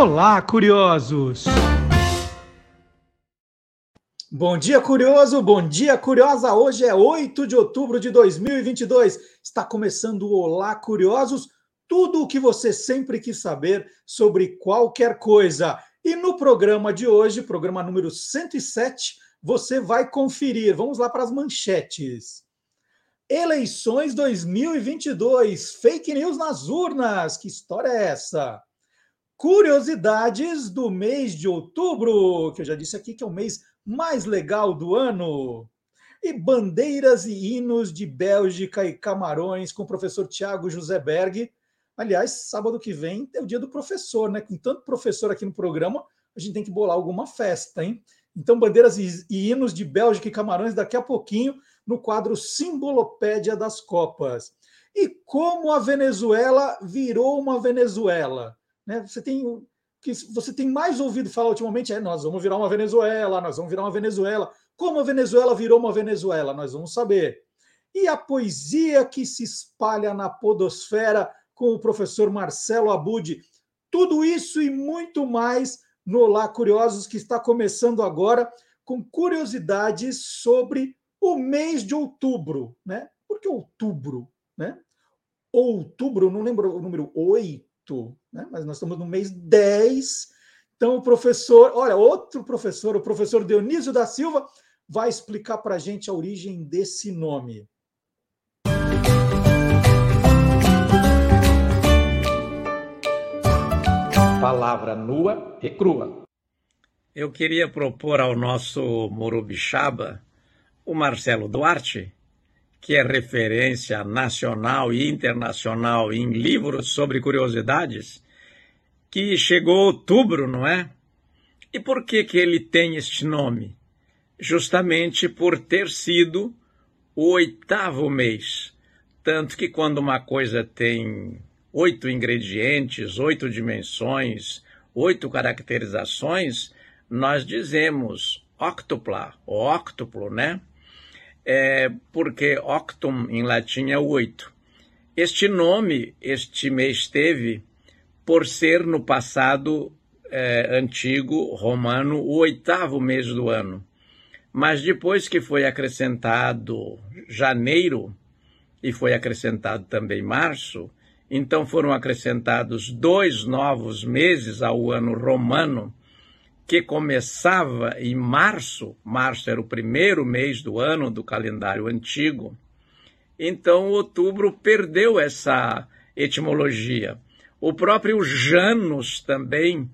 Olá, curiosos! Bom dia, curioso! Bom dia, curiosa! Hoje é 8 de outubro de 2022. Está começando o Olá, curiosos! Tudo o que você sempre quis saber sobre qualquer coisa. E no programa de hoje, programa número 107, você vai conferir. Vamos lá para as manchetes. Eleições 2022, fake news nas urnas. Que história é essa? Curiosidades do mês de outubro, que eu já disse aqui que é o mês mais legal do ano. E bandeiras e hinos de Bélgica e Camarões com o professor Tiago José Berg. Aliás, sábado que vem é o dia do professor, né? Com tanto professor aqui no programa, a gente tem que bolar alguma festa, hein? Então, bandeiras e hinos de Bélgica e Camarões daqui a pouquinho no quadro Simbolopédia das Copas. E como a Venezuela virou uma Venezuela? Né? Você tem que você tem mais ouvido falar ultimamente é nós vamos virar uma Venezuela, nós vamos virar uma Venezuela. Como a Venezuela virou uma Venezuela? Nós vamos saber. E a poesia que se espalha na podosfera com o professor Marcelo Abud. Tudo isso e muito mais no Olá Curiosos, que está começando agora com curiosidades sobre o mês de outubro. Né? Por que outubro? Né? Outubro, não lembro o número 8, né? mas nós estamos no mês 10. Então, o professor, olha, outro professor, o professor Dionísio da Silva, vai explicar para a gente a origem desse nome. Palavra nua e crua. Eu queria propor ao nosso Morubixaba o Marcelo Duarte, que é referência nacional e internacional em livros sobre curiosidades, que chegou outubro, não é? E por que, que ele tem este nome? Justamente por ter sido o oitavo mês. Tanto que quando uma coisa tem oito ingredientes, oito dimensões, oito caracterizações, nós dizemos octupla, ou octuplo, né? É, porque octum em latim é oito. Este nome este mês teve por ser no passado é, antigo romano o oitavo mês do ano. Mas depois que foi acrescentado janeiro e foi acrescentado também março, então foram acrescentados dois novos meses ao ano romano que começava em março, março era o primeiro mês do ano do calendário antigo, então outubro perdeu essa etimologia. O próprio Janus também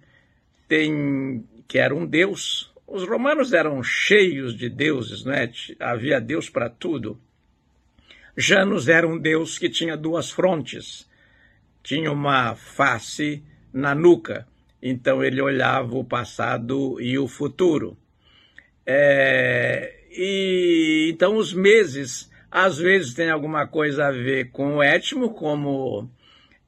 tem, que era um deus. Os romanos eram cheios de deuses, né? havia deus para tudo. Janus era um deus que tinha duas frontes, tinha uma face na nuca então ele olhava o passado e o futuro. É, e então os meses às vezes tem alguma coisa a ver com o étimo, como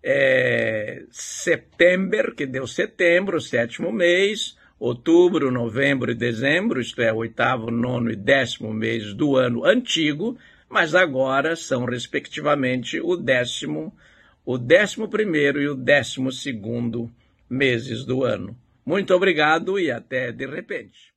é, setembro, que deu setembro, sétimo mês, outubro, novembro e dezembro, isto é, oitavo, nono e décimo mês do ano antigo, mas agora são respectivamente o décimo, o décimo primeiro e o décimo segundo meses do ano. Muito obrigado e até de repente.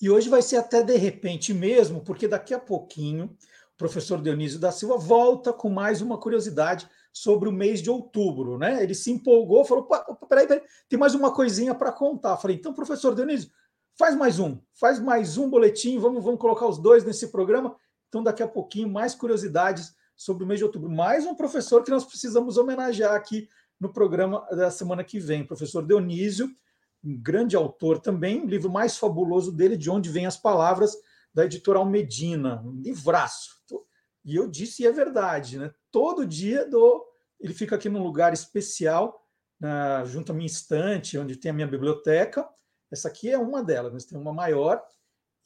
E hoje vai ser até de repente mesmo, porque daqui a pouquinho o professor Dionísio da Silva volta com mais uma curiosidade sobre o mês de outubro, né? Ele se empolgou, falou: peraí, peraí, tem mais uma coisinha para contar. Falei: então, professor Dionísio, faz mais um, faz mais um boletim, vamos, vamos colocar os dois nesse programa. Então, daqui a pouquinho, mais curiosidades sobre o mês de outubro. Mais um professor que nós precisamos homenagear aqui no programa da semana que vem, professor Dionísio, um grande autor também, o livro mais fabuloso dele, De Onde Vêm as Palavras, da editora Medina, um livraço. E eu disse, e é verdade, né? Todo dia do ele fica aqui num lugar especial, na, junto à minha estante, onde tem a minha biblioteca. Essa aqui é uma delas, mas tem uma maior,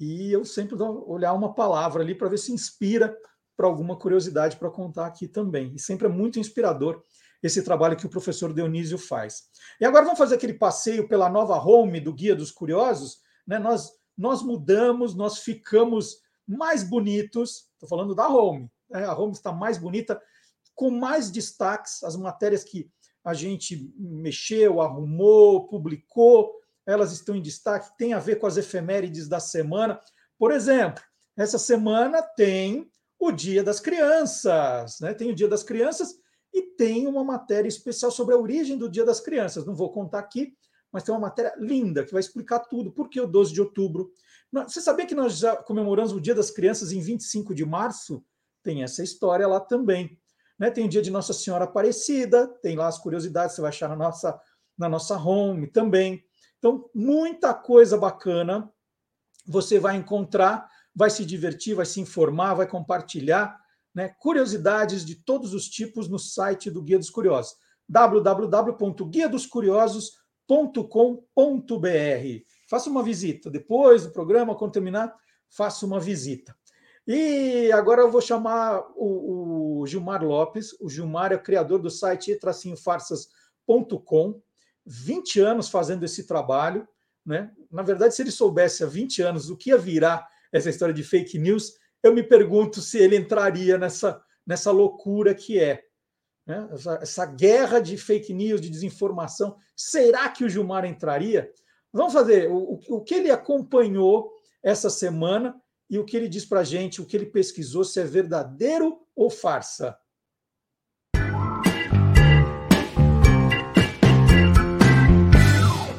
e eu sempre dou olhar uma palavra ali para ver se inspira para alguma curiosidade para contar aqui também. E sempre é muito inspirador esse trabalho que o professor Dionísio faz. E agora vamos fazer aquele passeio pela nova home do Guia dos Curiosos. Né? Nós, nós mudamos, nós ficamos mais bonitos. Estou falando da home. Né? A home está mais bonita, com mais destaques, as matérias que a gente mexeu, arrumou, publicou, elas estão em destaque, tem a ver com as efemérides da semana. Por exemplo, essa semana tem o Dia das Crianças, né? Tem o Dia das Crianças e tem uma matéria especial sobre a origem do Dia das Crianças. Não vou contar aqui, mas tem uma matéria linda que vai explicar tudo. Por que o 12 de outubro? Você sabia que nós já comemoramos o Dia das Crianças em 25 de março? Tem essa história lá também. Né? Tem o dia de Nossa Senhora Aparecida, tem lá as curiosidades, você vai achar na nossa, na nossa home também. Então, muita coisa bacana você vai encontrar, vai se divertir, vai se informar, vai compartilhar né, curiosidades de todos os tipos no site do Guia dos Curiosos, www.guiadoscuriosos.com.br. Faça uma visita. Depois do programa, quando terminar, faça uma visita. E agora eu vou chamar o, o Gilmar Lopes. O Gilmar é o criador do site tracinhofarsas.com. 20 anos fazendo esse trabalho. Né? Na verdade, se ele soubesse há 20 anos o que ia virar essa história de fake news, eu me pergunto se ele entraria nessa, nessa loucura que é. Né? Essa, essa guerra de fake news, de desinformação. Será que o Gilmar entraria? Vamos fazer o, o que ele acompanhou essa semana e o que ele diz para a gente, o que ele pesquisou, se é verdadeiro ou farsa.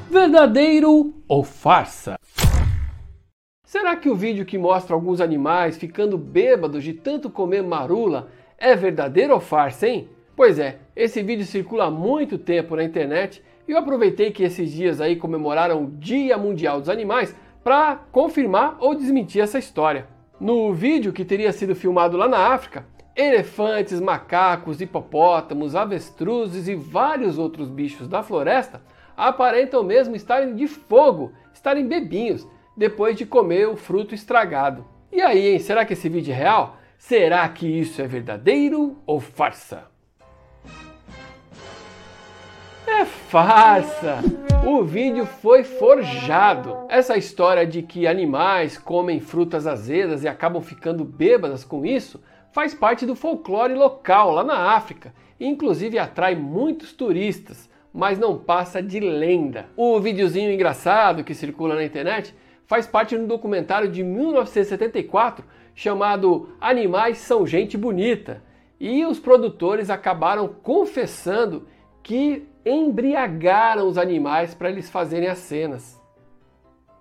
Verdadeiro ou farsa? Será que o vídeo que mostra alguns animais ficando bêbados de tanto comer marula é verdadeiro ou farsa, hein? Pois é, esse vídeo circula há muito tempo na internet e eu aproveitei que esses dias aí comemoraram o Dia Mundial dos Animais para confirmar ou desmentir essa história. No vídeo que teria sido filmado lá na África, elefantes, macacos, hipopótamos, avestruzes e vários outros bichos da floresta aparentam mesmo estarem de fogo, estarem bebinhos, depois de comer o fruto estragado. E aí, hein? Será que esse vídeo é real? Será que isso é verdadeiro ou farsa? É farsa! O vídeo foi forjado. Essa história de que animais comem frutas azedas e acabam ficando bêbadas com isso faz parte do folclore local lá na África e inclusive atrai muitos turistas, mas não passa de lenda. O videozinho engraçado que circula na internet faz parte de um documentário de 1974 chamado Animais são gente bonita. E os produtores acabaram confessando que embriagaram os animais para eles fazerem as cenas.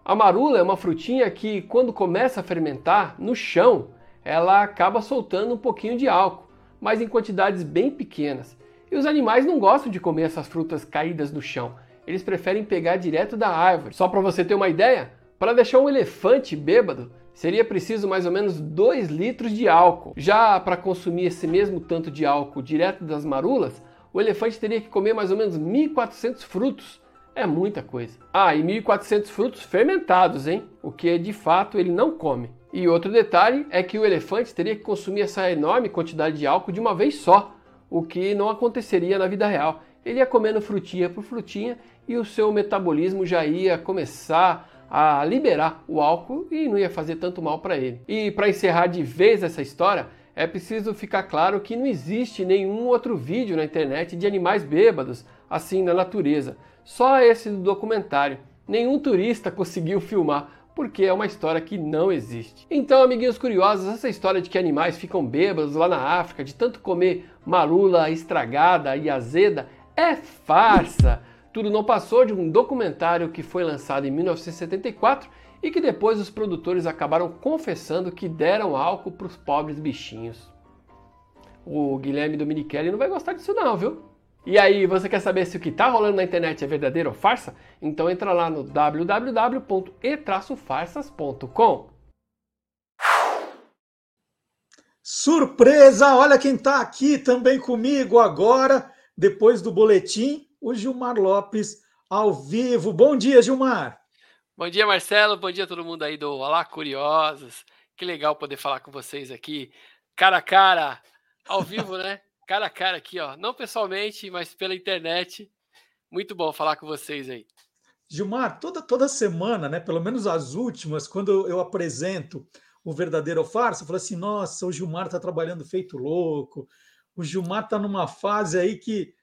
A marula é uma frutinha que, quando começa a fermentar no chão, ela acaba soltando um pouquinho de álcool, mas em quantidades bem pequenas. E os animais não gostam de comer essas frutas caídas no chão. Eles preferem pegar direto da árvore. Só para você ter uma ideia, para deixar um elefante bêbado, seria preciso mais ou menos 2 litros de álcool. Já para consumir esse mesmo tanto de álcool direto das marulas, o elefante teria que comer mais ou menos 1.400 frutos. É muita coisa. Ah, e 1.400 frutos fermentados, hein? O que de fato ele não come. E outro detalhe é que o elefante teria que consumir essa enorme quantidade de álcool de uma vez só, o que não aconteceria na vida real. Ele ia comendo frutinha por frutinha e o seu metabolismo já ia começar a liberar o álcool e não ia fazer tanto mal para ele. E para encerrar de vez essa história, é preciso ficar claro que não existe nenhum outro vídeo na internet de animais bêbados assim na natureza. Só esse do documentário. Nenhum turista conseguiu filmar, porque é uma história que não existe. Então, amiguinhos curiosos, essa história de que animais ficam bêbados lá na África, de tanto comer marula estragada e azeda, é farsa. Tudo não passou de um documentário que foi lançado em 1974 e que depois os produtores acabaram confessando que deram álcool para os pobres bichinhos. O Guilherme Dominichelli não vai gostar disso não, viu? E aí, você quer saber se o que está rolando na internet é verdadeiro ou farsa? Então entra lá no www.e-farsas.com. Surpresa! Olha quem está aqui também comigo agora, depois do boletim, o Gilmar Lopes ao vivo. Bom dia, Gilmar! Bom dia, Marcelo. Bom dia a todo mundo aí do Olá Curiosos. Que legal poder falar com vocês aqui, cara a cara, ao vivo, né? Cara a cara aqui, ó. Não pessoalmente, mas pela internet. Muito bom falar com vocês aí. Gilmar, toda, toda semana, né? Pelo menos as últimas, quando eu apresento o verdadeiro ou farsa, eu falo assim: nossa, o Gilmar está trabalhando feito louco. O Gilmar está numa fase aí que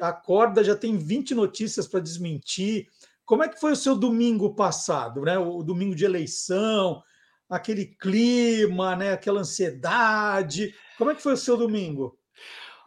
acorda, já tem 20 notícias para desmentir. Como é que foi o seu domingo passado, né? O domingo de eleição, aquele clima, né? Aquela ansiedade. Como é que foi o seu domingo?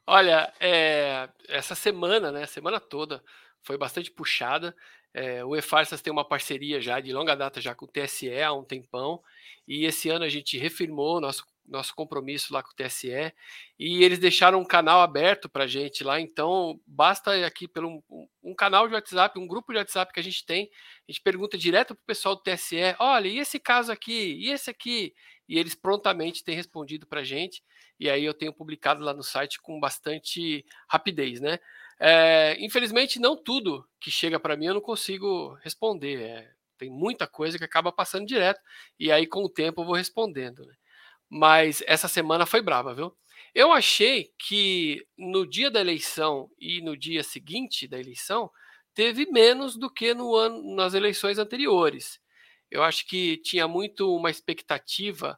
Olha, é, essa semana, né? Semana toda foi bastante puxada. É, o E-Farsas tem uma parceria já de longa data já com o TSE há um tempão, e esse ano a gente refirmou nosso, nosso compromisso lá com o TSE, e eles deixaram um canal aberto para a gente lá, então basta aqui pelo um, um, canal de WhatsApp, um grupo de WhatsApp que a gente tem, a gente pergunta direto para o pessoal do TSE, olha, e esse caso aqui, e esse aqui? E eles prontamente têm respondido para a gente, e aí eu tenho publicado lá no site com bastante rapidez, né? É, infelizmente, não tudo que chega para mim eu não consigo responder. É, tem muita coisa que acaba passando direto, e aí com o tempo eu vou respondendo. Né? Mas essa semana foi brava, viu? Eu achei que no dia da eleição e no dia seguinte da eleição teve menos do que no ano, nas eleições anteriores. Eu acho que tinha muito uma expectativa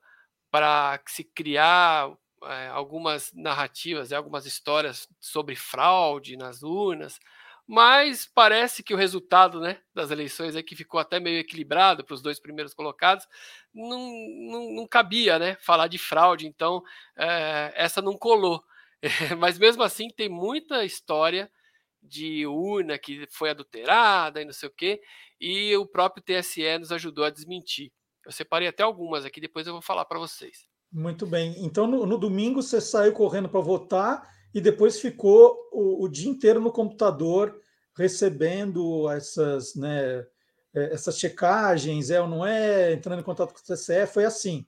para se criar é, algumas narrativas, algumas histórias sobre fraude nas urnas, mas parece que o resultado né, das eleições é que ficou até meio equilibrado para os dois primeiros colocados, não, não, não, cabia né, falar de fraude, então é, essa não colou. mas mesmo assim tem muita história de urna que foi adulterada e não sei o quê, e o próprio TSE nos ajudou a desmentir. Eu separei até algumas aqui, depois eu vou falar para vocês. Muito bem. Então, no, no domingo, você saiu correndo para votar e depois ficou o, o, dia inteiro no computador recebendo essas, né, é, essas checagens, é ou não é, entrando em contato com o TCE, foi assim.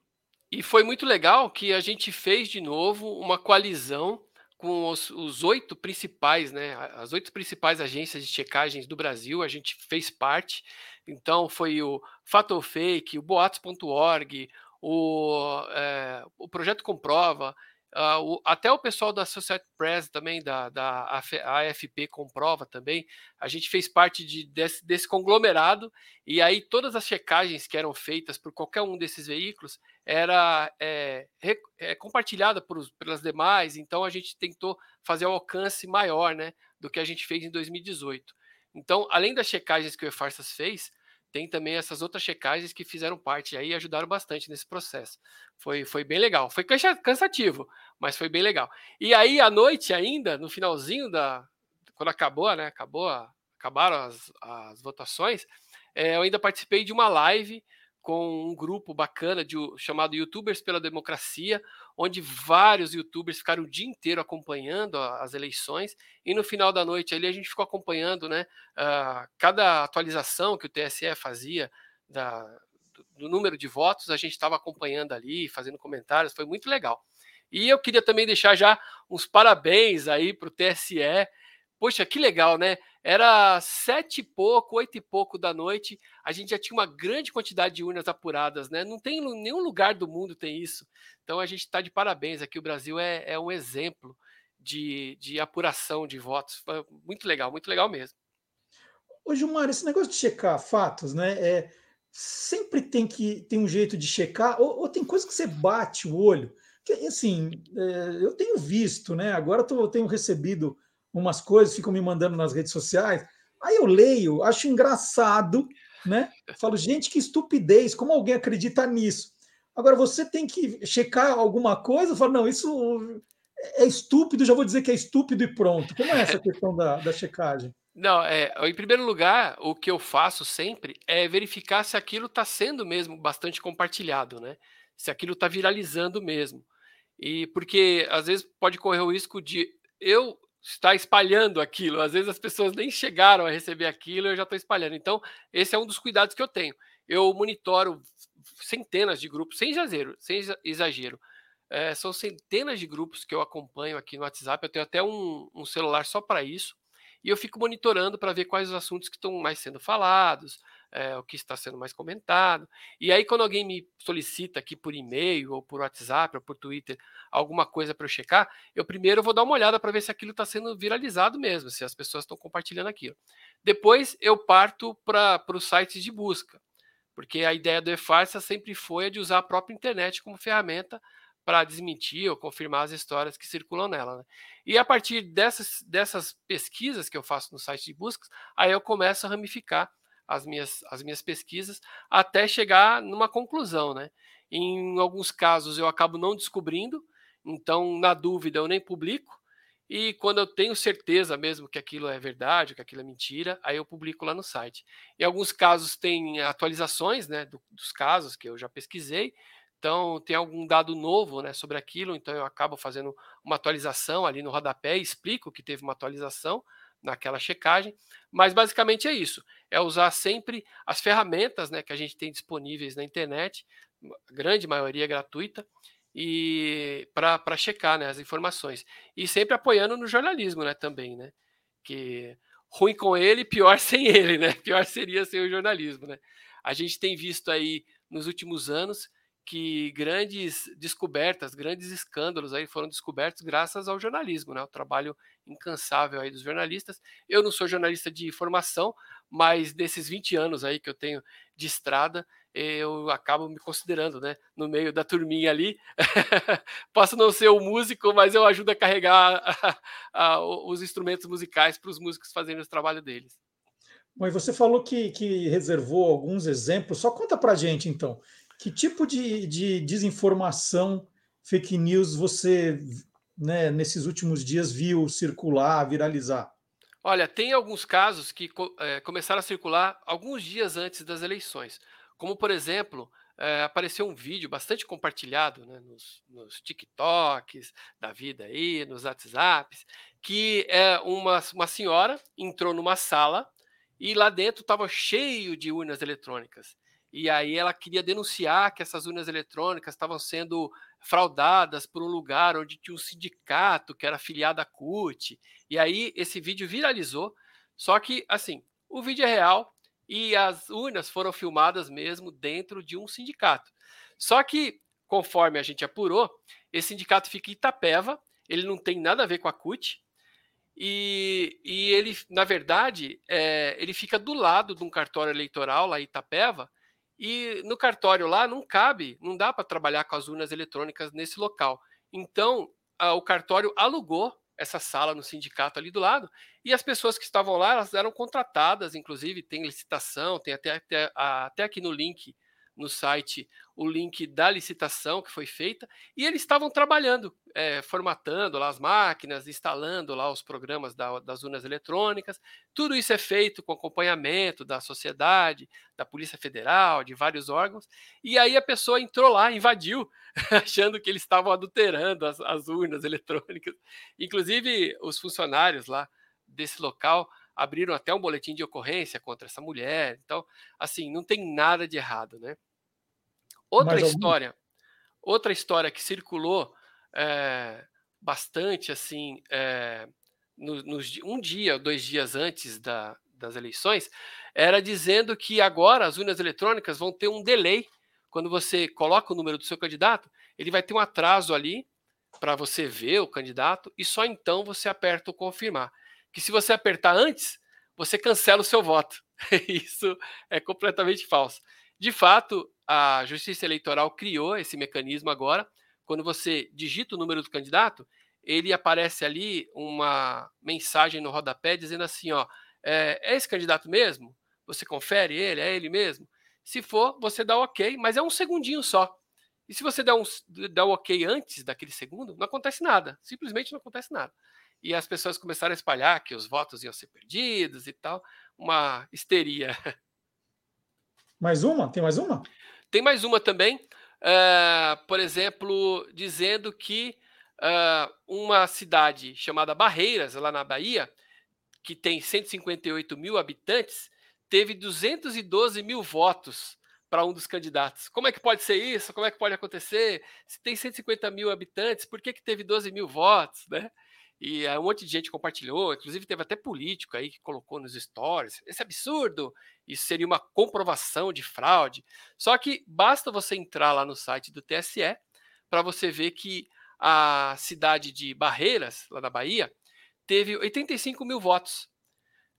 E foi muito legal que a gente fez de novo uma coalizão com os, os, oito principais, né, as oito principais agências de checagens do Brasil, a gente fez parte. Então foi o Fato Fake, o Boatos.org, o, é, o projeto comprova, uh, o, até o pessoal da Associated Press também, da, da AFP comprova também, a gente fez parte de, desse, desse conglomerado, e aí todas as checagens que eram feitas por qualquer um desses veículos era é, é, compartilhada por, pelas demais, então a gente tentou fazer um alcance maior né, do que a gente fez em 2018. Então, além das checagens que o E-Farsas fez, tem também essas outras checagens que fizeram parte aí e ajudaram bastante nesse processo. Foi, foi bem legal. Foi cansativo, mas foi bem legal. E aí, à noite ainda, no finalzinho da. Quando acabou, né? Acabou acabaram as, as votações, é, eu ainda participei de uma live com um grupo bacana de, chamado YouTubers pela Democracia, onde vários YouTubers ficaram o dia inteiro acompanhando as eleições, e no final da noite ali a gente ficou acompanhando né, uh, cada atualização que o TSE fazia da, do, do número de votos, a gente estava acompanhando ali, fazendo comentários, foi muito legal. E eu queria também deixar já uns parabéns aí para o TSE. Poxa, que legal, né? Era sete e pouco, oito e pouco da noite, a gente já tinha uma grande quantidade de urnas apuradas, né? Não tem nenhum lugar do mundo tem isso. Então a gente está de parabéns aqui. O Brasil é, é um exemplo de, de apuração de votos. Foi muito legal, muito legal mesmo. Ô, Gilmar, esse negócio de checar fatos, né? É, sempre tem que tem um jeito de checar, ou, ou tem coisa que você bate o olho. Que, assim, é, eu tenho visto, né? Agora tô, eu tenho recebido umas coisas, ficam me mandando nas redes sociais. Aí eu leio, acho engraçado, né? Falo, gente, que estupidez, como alguém acredita nisso? Agora, você tem que checar alguma coisa, falo, não, isso é estúpido, já vou dizer que é estúpido e pronto. Como é essa questão da, da checagem? Não, é, em primeiro lugar, o que eu faço sempre é verificar se aquilo está sendo mesmo bastante compartilhado, né? Se aquilo está viralizando mesmo. E porque às vezes pode correr o risco de eu está espalhando aquilo. Às vezes as pessoas nem chegaram a receber aquilo, eu já estou espalhando. Então, esse é um dos cuidados que eu tenho. Eu monitoro centenas de grupos, sem exagero, sem exagero. É, são centenas de grupos que eu acompanho aqui no WhatsApp. Eu tenho até um, um celular só para isso. E eu fico monitorando para ver quais os assuntos que estão mais sendo falados, é, o que está sendo mais comentado. E aí, quando alguém me solicita aqui por e-mail, ou por WhatsApp, ou por Twitter, alguma coisa para eu checar, eu primeiro vou dar uma olhada para ver se aquilo está sendo viralizado mesmo, se as pessoas estão compartilhando aquilo. Depois eu parto para os sites de busca, porque a ideia do e-farsa sempre foi a de usar a própria internet como ferramenta para desmentir ou confirmar as histórias que circulam nela. Né? E a partir dessas, dessas pesquisas que eu faço no site de buscas, aí eu começo a ramificar as minhas, as minhas pesquisas até chegar numa conclusão. Né? Em alguns casos eu acabo não descobrindo, então, na dúvida, eu nem publico. E quando eu tenho certeza mesmo que aquilo é verdade, que aquilo é mentira, aí eu publico lá no site. Em alguns casos tem atualizações né, do, dos casos que eu já pesquisei, então, tem algum dado novo né, sobre aquilo, então eu acabo fazendo uma atualização ali no rodapé, explico que teve uma atualização naquela checagem, mas basicamente é isso: é usar sempre as ferramentas né, que a gente tem disponíveis na internet, grande maioria gratuita, e para checar né, as informações. E sempre apoiando no jornalismo né, também, né? Que ruim com ele, pior sem ele, né? Pior seria sem o jornalismo, né? A gente tem visto aí nos últimos anos que grandes descobertas, grandes escândalos aí foram descobertos graças ao jornalismo, né? O trabalho incansável aí dos jornalistas. Eu não sou jornalista de formação, mas desses 20 anos aí que eu tenho de estrada, eu acabo me considerando, né, no meio da turminha ali. Posso não ser o músico, mas eu ajudo a carregar os instrumentos musicais para os músicos fazerem o trabalho deles. Bom, e você falou que, que reservou alguns exemplos. Só conta para gente, então. Que tipo de, de desinformação, fake news você, né, nesses últimos dias, viu circular, viralizar? Olha, tem alguns casos que é, começaram a circular alguns dias antes das eleições. Como, por exemplo, é, apareceu um vídeo bastante compartilhado né, nos, nos, TikToks da vida aí, nos WhatsApps, que é uma, uma senhora entrou numa sala e lá dentro estava cheio de urnas eletrônicas. E aí ela queria denunciar que essas urnas eletrônicas estavam sendo fraudadas por um lugar onde tinha um sindicato que era afiliado à CUT. E aí esse vídeo viralizou. Só que, assim, o vídeo é real e as urnas foram filmadas mesmo dentro de um sindicato. Só que, conforme a gente apurou, esse sindicato fica em Itapeva, ele não tem nada a ver com a CUT, e, e ele, na verdade, é, ele fica do lado de um cartório eleitoral lá em Itapeva, e no cartório lá não cabe, não dá para trabalhar com as urnas eletrônicas nesse local. Então, a, o cartório alugou essa sala no sindicato ali do lado, e as pessoas que estavam lá, elas eram contratadas, inclusive tem licitação, tem até, até, até aqui no link no site o link da licitação que foi feita e eles estavam trabalhando, é, formatando lá as máquinas, instalando lá os programas da, das urnas eletrônicas. Tudo isso é feito com acompanhamento da sociedade, da Polícia Federal, de vários órgãos. E aí a pessoa entrou lá, invadiu, achando que eles estavam adulterando as, as urnas eletrônicas. Inclusive os funcionários lá desse local abriram até um boletim de ocorrência contra essa mulher. Então, assim, não tem nada de errado, né? Outra Mais história, algum? outra história que circulou é, bastante, assim, é, no, nos, um dia, dois dias antes da, das eleições, era dizendo que agora as urnas eletrônicas vão ter um delay. Quando você coloca o número do seu candidato, ele vai ter um atraso ali para você ver o candidato e só então você aperta o confirmar que se você apertar antes, você cancela o seu voto. Isso é completamente falso. De fato, a Justiça Eleitoral criou esse mecanismo agora. Quando você digita o número do candidato, ele aparece ali uma mensagem no rodapé dizendo assim: ó, é, é esse candidato mesmo? Você confere ele? É ele mesmo? Se for, você dá ok, mas é um segundinho só. E se você der, um, der o ok antes daquele segundo, não acontece nada. Simplesmente não acontece nada e as pessoas começaram a espalhar que os votos iam ser perdidos e tal, uma histeria. Mais uma? Tem mais uma? Tem mais uma também, uh, por exemplo, dizendo que uh, uma cidade chamada Barreiras, lá na Bahia, que tem 158 mil habitantes, teve 212 mil votos para um dos candidatos. Como é que pode ser isso? Como é que pode acontecer? Se tem 150 mil habitantes, por que, que teve 12 mil votos? Né? E um monte de gente compartilhou, inclusive teve até político aí que colocou nos stories. Esse absurdo, isso seria uma comprovação de fraude. Só que basta você entrar lá no site do TSE para você ver que a cidade de Barreiras, lá na Bahia, teve 85 mil votos.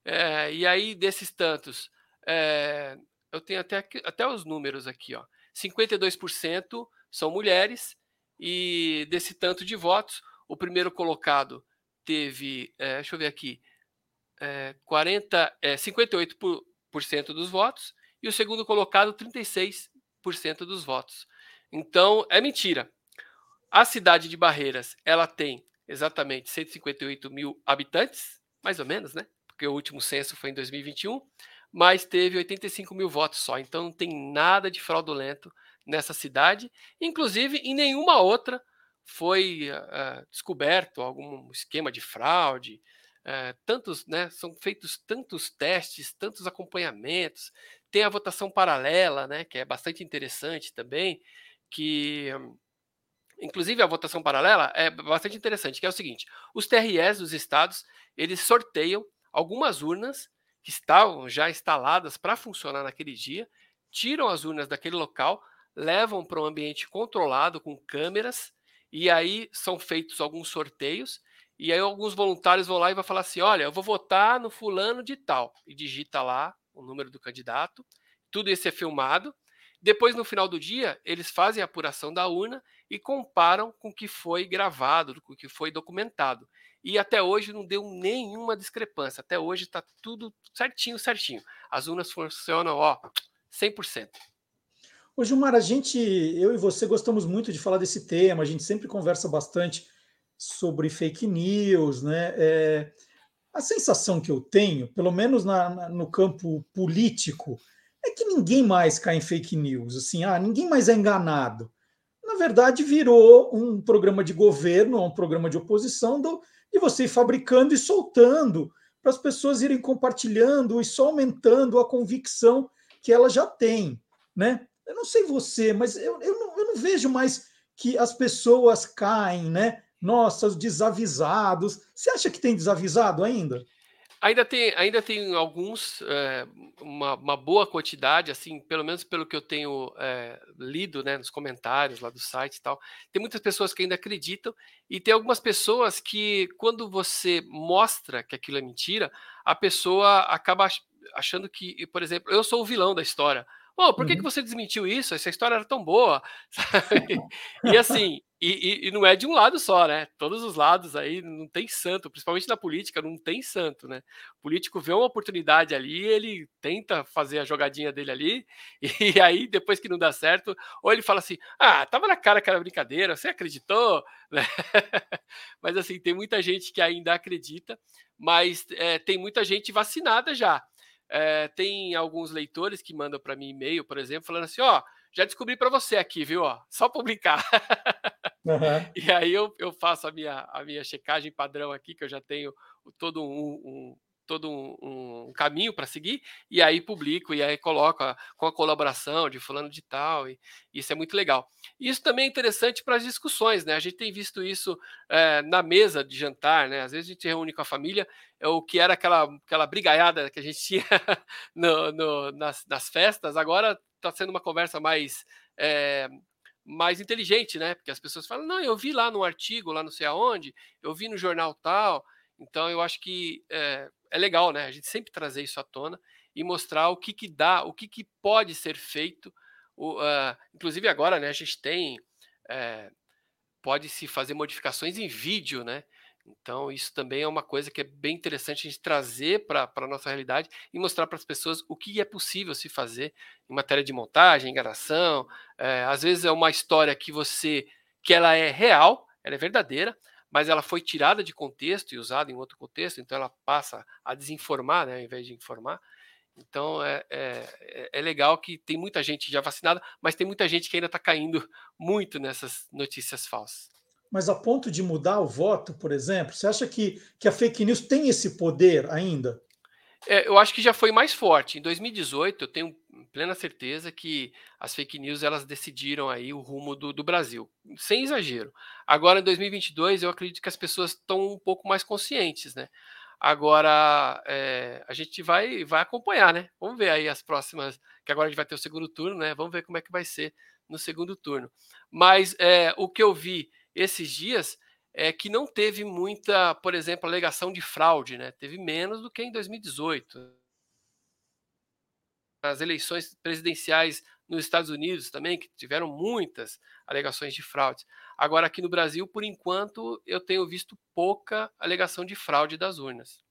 É, e aí, desses tantos, é, eu tenho até, até os números aqui, ó. 52% são mulheres e desse tanto de votos, o primeiro colocado teve, é, deixa eu ver aqui, é, 40, é, 58% dos votos e o segundo colocado 36% dos votos. Então, é mentira. A cidade de Barreiras, ela tem exatamente 158 mil habitantes, mais ou menos, né? Porque o último censo foi em 2021, mas teve 85 mil votos só. Então, não tem nada de fraudulento nessa cidade. Inclusive, em nenhuma outra foi uh, descoberto algum esquema de fraude. Uh, tantos, né? São feitos tantos testes, tantos acompanhamentos. Tem a votação paralela, né? Que é bastante interessante também, que inclusive a votação paralela é bastante interessante, que é o seguinte: os TREs dos estados eles sorteiam algumas urnas que estavam já instaladas para funcionar naquele dia, tiram as urnas daquele local, levam para um ambiente controlado com câmeras e aí são feitos alguns sorteios e aí alguns voluntários vão lá e vão falar assim, olha, eu vou votar no fulano de tal e digita lá o número do candidato, tudo isso é filmado. Depois, no final do dia, eles fazem a apuração da urna e comparam com o que foi gravado, com o que foi documentado. E até hoje não deu nenhuma discrepância. Até hoje está tudo certinho, certinho. As urnas funcionam, ó, 100%. Ô Gilmar, a gente, eu e você gostamos muito de falar desse tema, a gente sempre conversa bastante sobre fake news, né? É, a sensação que eu tenho, pelo menos na, na, no campo político, é que ninguém mais cai em fake news, assim, ah, ninguém mais é enganado. Na verdade, virou um programa de governo, um programa de oposição, do, e você ir fabricando e soltando para as pessoas irem compartilhando e só aumentando a convicção que ela já tem, né? Eu não sei você, mas eu, eu, não, eu não vejo mais que as pessoas caem, né? Nossa, os desavisados. Você acha que tem desavisado ainda? Ainda tem, ainda tem alguns, é, uma, uma, boa quantidade, assim, pelo menos pelo que eu tenho é, lido né, nos comentários lá do site e tal. Tem muitas pessoas que ainda acreditam, e tem algumas pessoas que, quando você mostra que aquilo é mentira, a pessoa acaba achando que, por exemplo, eu sou o vilão da história. Pô, por que, uhum. que você desmentiu isso? Essa história era tão boa. Sabe? E assim, e, e, e, não é de um lado só, né? Todos os lados aí não tem santo, principalmente na política, não tem santo, né? O político vê uma oportunidade ali, ele tenta fazer a jogadinha dele ali, e aí depois que não dá certo, ou ele fala assim: ah, tava na cara que era brincadeira, você acreditou? Né? mas assim, tem muita gente que ainda acredita, mas é, tem muita gente vacinada já. É, tem alguns leitores que mandam para mim e-mail, por exemplo, falando assim: ó, já descobri para você aqui, viu? Ó, só publicar. Uhum. e aí eu, eu faço a minha, a minha checagem padrão aqui, que eu já tenho todo um, um todo um, um caminho para seguir, e aí publico, e aí coloco a, com a colaboração de fulano de tal, e isso é muito legal. Isso também é interessante para as discussões, né? A gente tem visto isso é, na mesa de jantar, né? Às vezes a gente reúne com a família, é o que era aquela, aquela brigaiada que a gente tinha no, no, nas, nas festas, agora está sendo uma conversa mais. É, mais inteligente, né? Porque as pessoas falam, não, eu vi lá no artigo, lá não sei aonde, eu vi no jornal tal. Então eu acho que é, é legal, né? A gente sempre trazer isso à tona e mostrar o que, que dá, o que, que pode ser feito. O, uh, inclusive agora, né? A gente tem é, pode se fazer modificações em vídeo, né? Então, isso também é uma coisa que é bem interessante a gente trazer para a nossa realidade e mostrar para as pessoas o que é possível se fazer em matéria de montagem, enganação. É, às vezes é uma história que você que ela é real, ela é verdadeira, mas ela foi tirada de contexto e usada em outro contexto, então ela passa a desinformar, né, ao invés de informar. Então é, é, é legal que tem muita gente já vacinada, mas tem muita gente que ainda está caindo muito nessas notícias falsas. Mas a ponto de mudar o voto, por exemplo, você acha que, que a fake news tem esse poder ainda? É, eu acho que já foi mais forte. Em 2018, eu tenho plena certeza que as fake news elas decidiram aí o rumo do, do Brasil, sem exagero. Agora, em 2022, eu acredito que as pessoas estão um pouco mais conscientes, né? Agora, é, a gente vai, vai acompanhar, né? Vamos ver aí as próximas, que agora a gente vai ter o segundo turno, né? Vamos ver como é que vai ser no segundo turno. Mas é, o que eu vi esses dias é que não teve muita, por exemplo, alegação de fraude, né? Teve menos do que em 2018. As eleições presidenciais nos Estados Unidos também, que tiveram muitas alegações de fraude. Agora, aqui no Brasil, por enquanto, eu tenho visto pouca alegação de fraude das urnas.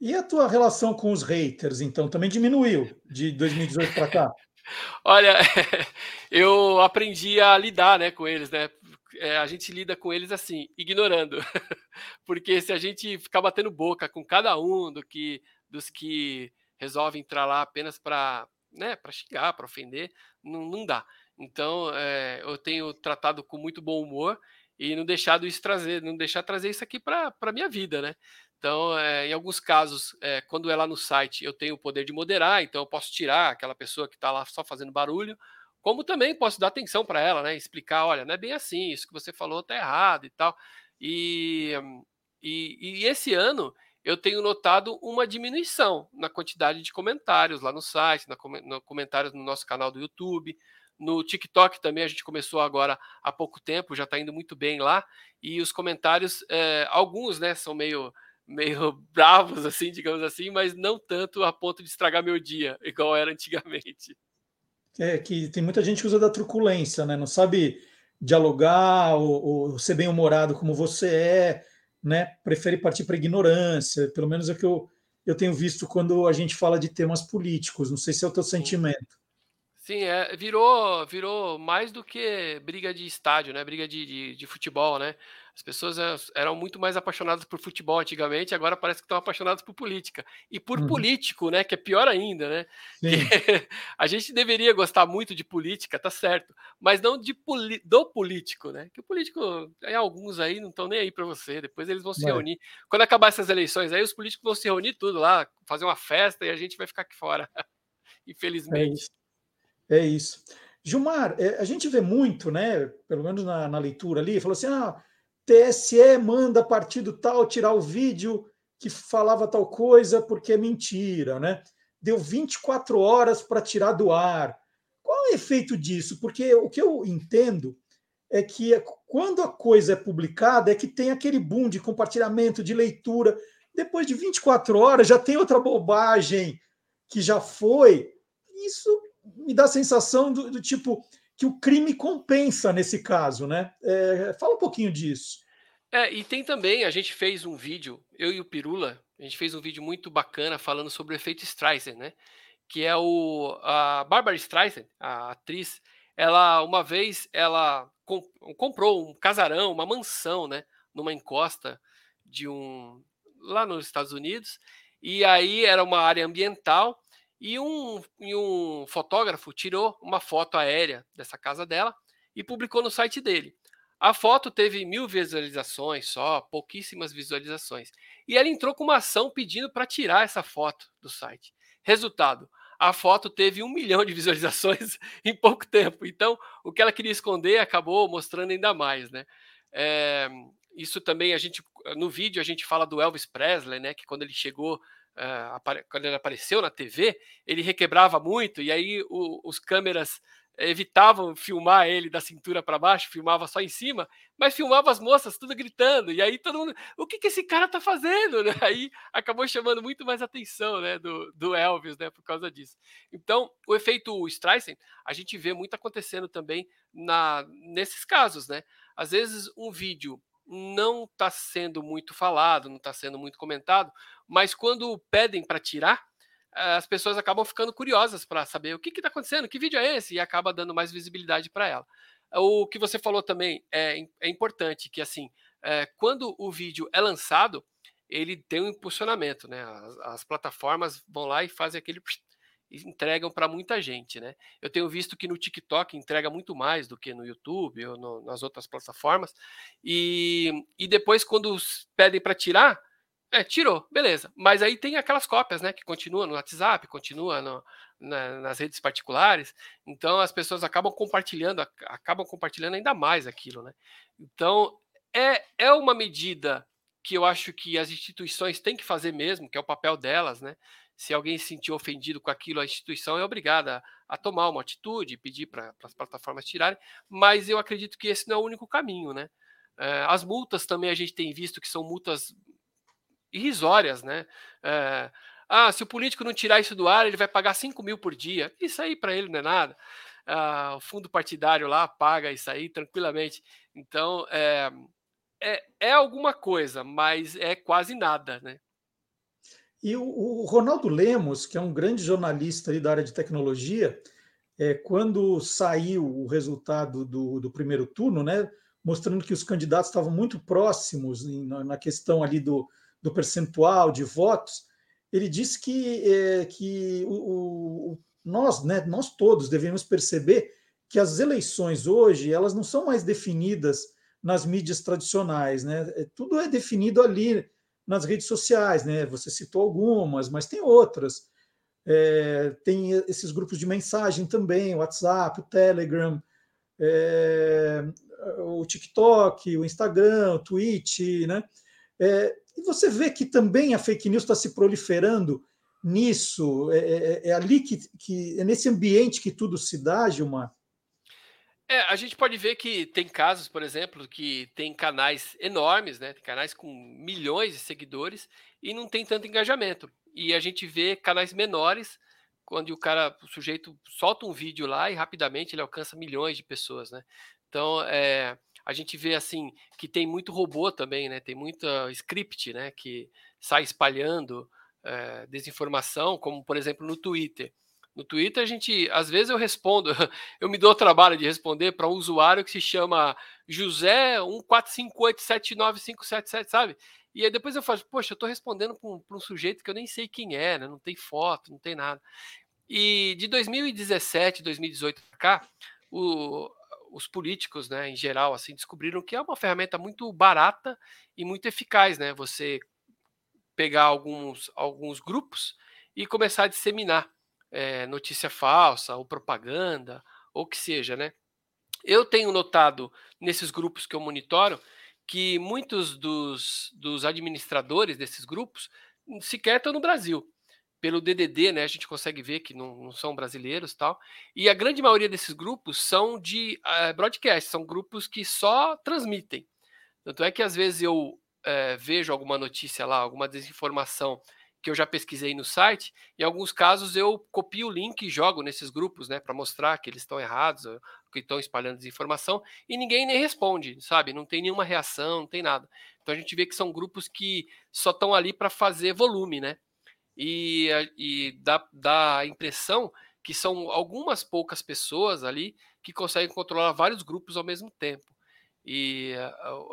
E a tua relação com os haters, então, também diminuiu de 2018 para cá? Olha, eu aprendi a lidar né, com eles, né? É, a gente lida com eles assim, ignorando. Porque se a gente ficar batendo boca com cada um do que, dos que resolvem entrar lá apenas para né, xingar, para ofender, não, não dá. Então, é, eu tenho tratado com muito bom humor e não deixado isso trazer, não deixar trazer isso aqui para a minha vida, né? Então, é, em alguns casos, é, quando é lá no site, eu tenho o poder de moderar, então eu posso tirar aquela pessoa que está lá só fazendo barulho, como também posso dar atenção para ela, né? Explicar, olha, não é bem assim, isso que você falou está errado e tal. E, e, e, esse ano eu tenho notado uma diminuição na quantidade de comentários lá no site, na, no comentários no nosso canal do YouTube. No TikTok também a gente começou agora há pouco tempo, já está indo muito bem lá. E os comentários, é, alguns, né, são meio meio bravos, assim, digamos assim, mas não tanto a ponto de estragar meu dia, igual era antigamente. É que tem muita gente que usa da truculência, né? Não sabe dialogar ou, ou ser bem humorado como você é, né? Prefere partir para ignorância. Pelo menos é o que eu, eu tenho visto quando a gente fala de temas políticos. Não sei se é o teu sentimento. Sim, é, virou, virou mais do que briga de estádio, né? Briga de, de, de futebol, né? As pessoas eh, eram muito mais apaixonadas por futebol antigamente, agora parece que estão apaixonadas por política. E por uhum. político, né? Que é pior ainda, né? a gente deveria gostar muito de política, tá certo, mas não de do político, né? Que o político, tem alguns aí não estão nem aí para você, depois eles vão se reunir. Quando acabar essas eleições aí, os políticos vão se reunir tudo lá, fazer uma festa e a gente vai ficar aqui fora. Infelizmente. É isso. É isso. Gilmar, eh, a gente vê muito, né? Pelo menos na, na leitura ali, falou assim: ah, TSE manda partido tal tirar o vídeo que falava tal coisa porque é mentira, né? Deu 24 horas para tirar do ar. Qual é o efeito disso? Porque o que eu entendo é que quando a coisa é publicada é que tem aquele boom de compartilhamento, de leitura. Depois de 24 horas já tem outra bobagem que já foi. Isso me dá a sensação do, do tipo que o crime compensa nesse caso, né? É, fala um pouquinho disso. É, e tem também, a gente fez um vídeo, eu e o Pirula, a gente fez um vídeo muito bacana falando sobre o efeito Streisand, né? Que é o a Barbara Streisand, a atriz, ela uma vez ela comprou um casarão, uma mansão, né, numa encosta de um lá nos Estados Unidos, e aí era uma área ambiental e um, e um fotógrafo tirou uma foto aérea dessa casa dela e publicou no site dele. A foto teve mil visualizações só, pouquíssimas visualizações. E ela entrou com uma ação pedindo para tirar essa foto do site. Resultado: a foto teve um milhão de visualizações em pouco tempo. Então, o que ela queria esconder acabou mostrando ainda mais, né? É, isso também a gente no vídeo a gente fala do Elvis Presley, né? Que quando ele chegou quando ele apareceu na TV, ele requebrava muito, e aí o, os câmeras evitavam filmar ele da cintura para baixo, filmava só em cima, mas filmava as moças tudo gritando, e aí todo mundo, o que, que esse cara tá fazendo? Né? Aí acabou chamando muito mais atenção né, do, do Elvis, né, por causa disso. Então, o efeito Streisand, a gente vê muito acontecendo também na, nesses casos, né? Às vezes um vídeo não está sendo muito falado, não está sendo muito comentado, mas quando pedem para tirar, as pessoas acabam ficando curiosas para saber o que está acontecendo, que vídeo é esse, e acaba dando mais visibilidade para ela. O que você falou também é, é importante, que assim, é, quando o vídeo é lançado, ele tem um impulsionamento, né? As, as plataformas vão lá e fazem aquele entregam para muita gente, né? Eu tenho visto que no TikTok entrega muito mais do que no YouTube ou no, nas outras plataformas. E, e depois, quando pedem para tirar, é, tirou, beleza. Mas aí tem aquelas cópias, né? Que continua no WhatsApp, continua no, na, nas redes particulares. Então as pessoas acabam compartilhando, acabam compartilhando ainda mais aquilo, né? Então é, é uma medida que eu acho que as instituições têm que fazer mesmo, que é o papel delas, né? Se alguém se sentir ofendido com aquilo, a instituição é obrigada a, tomar uma atitude, pedir para as plataformas tirarem, mas eu acredito que esse não é o único caminho, né? É, as multas também a gente tem visto que são multas irrisórias, né? É, ah, se o político não tirar isso do ar, ele vai pagar 5 mil por dia. Isso aí para ele não é nada. uh, o fundo partidário lá paga isso aí tranquilamente. Então, é, é, é alguma coisa, mas é quase nada, né? E o, o, Ronaldo Lemos, que é um grande jornalista da área de tecnologia, é, quando saiu o resultado do, do, primeiro turno, né, mostrando que os candidatos estavam muito próximos em, na, questão ali do, do, percentual de votos, ele disse que, é, que o, o, nós, né, nós todos devemos perceber que as eleições hoje elas não são mais definidas nas mídias tradicionais, né? É, tudo é definido ali nas redes sociais, né? Você citou algumas, mas tem outras. É, tem esses grupos de mensagem também, o WhatsApp, o Telegram, é, o TikTok, o Instagram, o Twitch, né? É, e você vê que também a fake news está se proliferando nisso, é, é, é, ali que, que é nesse ambiente que tudo se dá, Gilmar. É, a gente pode ver que tem casos, por exemplo, que tem canais enormes, né? Canais com milhões de seguidores e não tem tanto engajamento. E a gente vê canais menores, quando o cara, o sujeito solta um vídeo lá e rapidamente ele alcança milhões de pessoas, né? Então, é, a gente vê assim que tem muito robô também, né? Tem muita script, né? Que sai espalhando é, desinformação, como por exemplo no Twitter. No Twitter, a gente, às vezes eu respondo, eu me dou o trabalho de responder para um usuário que se chama José 145879577, sabe? E aí depois eu falo, poxa, eu estou respondendo para um, um, sujeito que eu nem sei quem é, né? não tem foto, não tem nada. E de 2017, 2018 para cá, o, os políticos, né, em geral, assim, descobriram que é uma ferramenta muito barata e muito eficaz, né? Você pegar alguns, alguns grupos e começar a disseminar é, notícia falsa ou propaganda, ou que seja, né? Eu tenho notado nesses grupos que eu monitoro que muitos dos, dos administradores desses grupos sequer estão no Brasil. Pelo DDD, né, a gente consegue ver que não, não são brasileiros tal. E a grande maioria desses grupos são de uh, broadcast, são grupos que só transmitem. Tanto é que às vezes eu uh, vejo alguma notícia lá, alguma desinformação que eu já pesquisei no site, em alguns casos eu copio o link e jogo nesses grupos, né, para mostrar que eles estão errados, que estão espalhando desinformação, e ninguém nem responde, sabe? Não tem nenhuma reação, não tem nada. Então a gente vê que são grupos que só estão ali para fazer volume, né? E, e dá, dá a impressão que são algumas poucas pessoas ali que conseguem controlar vários grupos ao mesmo tempo. E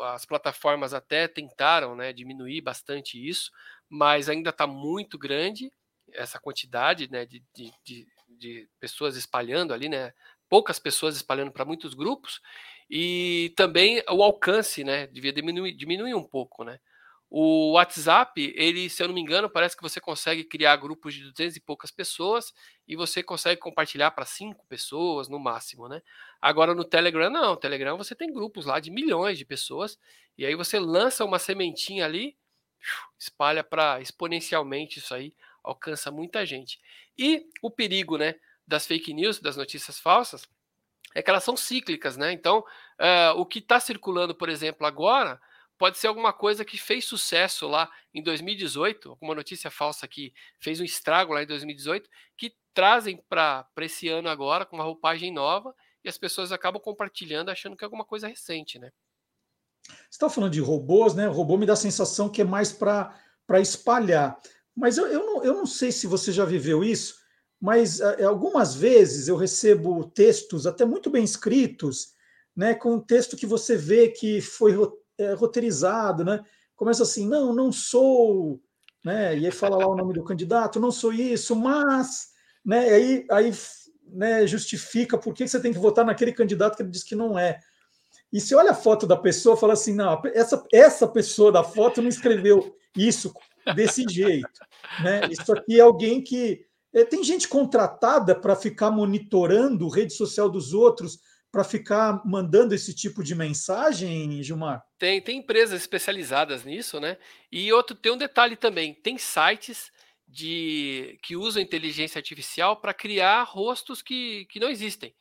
as plataformas até tentaram né, diminuir bastante isso, mas ainda está muito grande essa quantidade né, de, de, de, de, pessoas espalhando ali, né? Poucas pessoas espalhando para muitos grupos, e também o alcance, né? Devia diminuir, diminuir um pouco, né? O WhatsApp, ele, se eu não me engano, parece que você consegue criar grupos de 200 e poucas pessoas e você consegue compartilhar para cinco pessoas no máximo, né? Agora no Telegram, não. No Telegram você tem grupos lá de milhões de pessoas e aí você lança uma sementinha ali espalha para exponencialmente isso aí, alcança muita gente. E o perigo, né, das fake news, das notícias falsas, é que elas são cíclicas, né? Então, uh, o que está circulando, por exemplo, agora, pode ser alguma coisa que fez sucesso lá em 2018, alguma notícia falsa que fez um estrago lá em 2018, que trazem para esse ano agora com uma roupagem nova e as pessoas acabam compartilhando achando que é alguma coisa recente, né? Está falando de robôs, né? O robô me dá a sensação que é mais para espalhar. Mas eu, eu, não, eu não sei se você já viveu isso, mas é, algumas vezes eu recebo textos até muito bem escritos, né? Com um texto que você vê que foi é, roteirizado, né? Começa assim, não, não sou, né? E aí fala lá o nome do candidato, não sou isso, mas, né? E aí, aí né, justifica por que você tem que votar naquele candidato que ele diz que não é. E se olha a foto da pessoa, fala assim: não, essa, essa pessoa da foto não escreveu isso desse jeito. Né? Isso aqui é alguém que. É, tem gente contratada para ficar monitorando rede social dos outros, para ficar mandando esse tipo de mensagem, Gilmar? Tem, tem empresas especializadas nisso, né? E outro tem um detalhe também: tem sites de que usam inteligência artificial para criar rostos que, que não existem.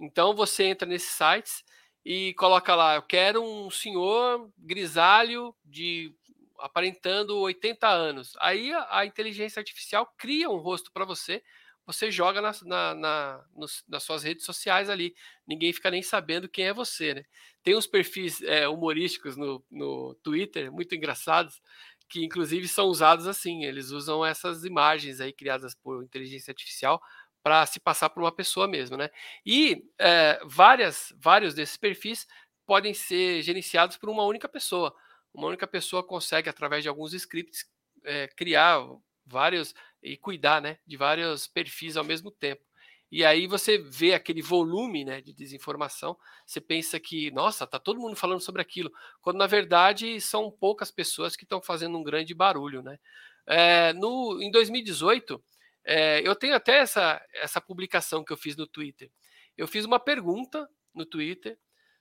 Então você entra nesses sites e coloca lá, eu quero um senhor grisalho de aparentando 80 anos. Aí a, inteligência artificial cria um rosto para você, você joga na, na, na nos, nas suas redes sociais ali. Ninguém fica nem sabendo quem é você, né? Tem uns perfis é, humorísticos no, no Twitter, muito engraçados, que inclusive são usados assim. Eles usam essas imagens aí criadas por inteligência artificial para se passar por uma pessoa mesmo, né? E é, várias, vários desses perfis podem ser gerenciados por uma única pessoa. Uma única pessoa consegue, através de alguns scripts, é, criar vários e cuidar né, de vários perfis ao mesmo tempo. E aí você vê aquele volume né, de desinformação, você pensa que, nossa, tá todo mundo falando sobre aquilo, quando na verdade são poucas pessoas que estão fazendo um grande barulho. Né? É, no, em 2018, é, eu tenho até essa, essa publicação que eu fiz no Twitter. Eu fiz uma pergunta no Twitter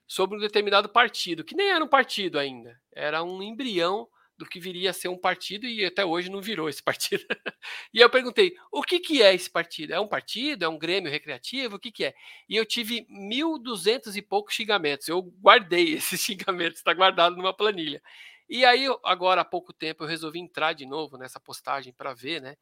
sobre um determinado partido, que nem era um partido ainda, era um embrião do que viria a ser um partido e até hoje não virou esse partido. e eu perguntei: o que, que é esse partido? É um partido? É um grêmio recreativo? O que, que é? E eu tive 1.200 e poucos xingamentos. Eu guardei esses xingamentos, está guardado numa planilha. E aí, agora há pouco tempo, eu resolvi entrar de novo nessa postagem para ver, né?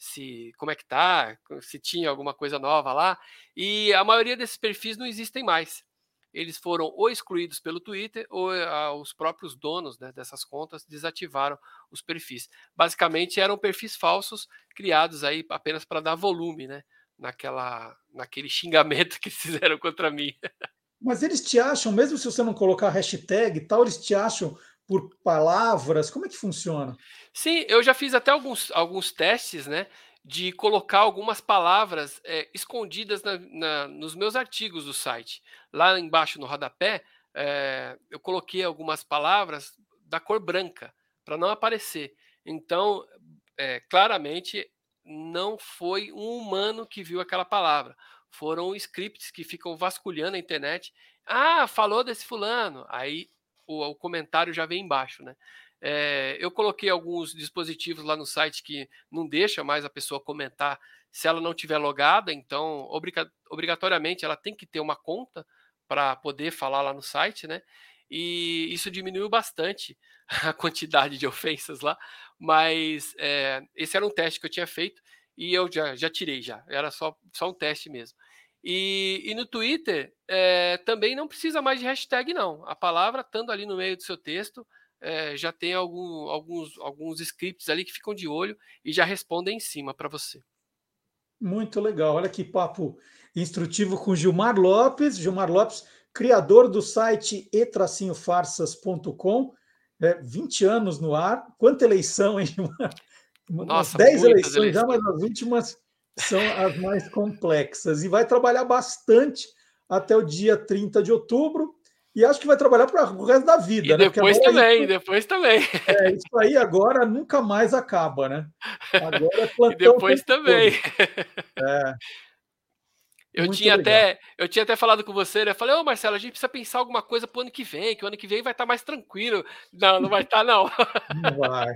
Se como é que tá, se tinha alguma coisa nova lá. E a maioria desses perfis não existem mais eles foram ou excluídos pelo Twitter ou ah, os próprios donos né, dessas contas desativaram os perfis. Basicamente eram perfis falsos criados aí apenas para dar volume, né, naquela, naquele xingamento que fizeram contra mim. Mas eles te acham, mesmo se você não colocar hashtag e tal, eles te acham por palavras? Como é que funciona? Sim, eu já fiz até alguns, alguns testes, né? de colocar algumas palavras é, escondidas na, na, nos meus artigos do site. Lá embaixo no rodapé, é, eu coloquei algumas palavras da cor branca, para não aparecer. Então, é, claramente, não foi um humano que viu aquela palavra. Foram scripts que ficam vasculhando a internet. Ah, falou desse fulano. Aí o, o comentário já vem embaixo, né? É, eu coloquei alguns dispositivos lá no site que não deixa mais a pessoa comentar se ela não tiver logada, então obrigatoriamente ela tem que ter uma conta para poder falar lá no site, né? E isso diminuiu bastante a quantidade de ofensas lá, mas é, esse era um teste que eu tinha feito e eu já, já tirei já, era só, só um teste mesmo. E, e no Twitter é, também não precisa mais de hashtag, não. A palavra estando ali no meio do seu texto, é, já tem algum, alguns, alguns scripts ali que ficam de olho e já respondem em cima para você. Muito legal. Olha que papo instrutivo com Gilmar Lopes. Gilmar Lopes, criador do site e-farsas.com. É, 20 anos no ar. Quanta eleição, hein, Gilmar? Nossa, 10 eleições, eleições já, mas as últimas são as mais complexas. E vai trabalhar bastante até o dia 30 de outubro e acho que vai trabalhar para o resto da vida. E né? depois também, depois também. É, isso aí agora nunca mais acaba, né? Agora é e depois também. É. Eu tinha, até, eu tinha até falado com você, né? Falei, ô Marcelo, a gente precisa pensar alguma coisa para o ano que vem, que o ano que vem vai estar tá mais tranquilo. Não, não vai estar, tá, não. Não vai.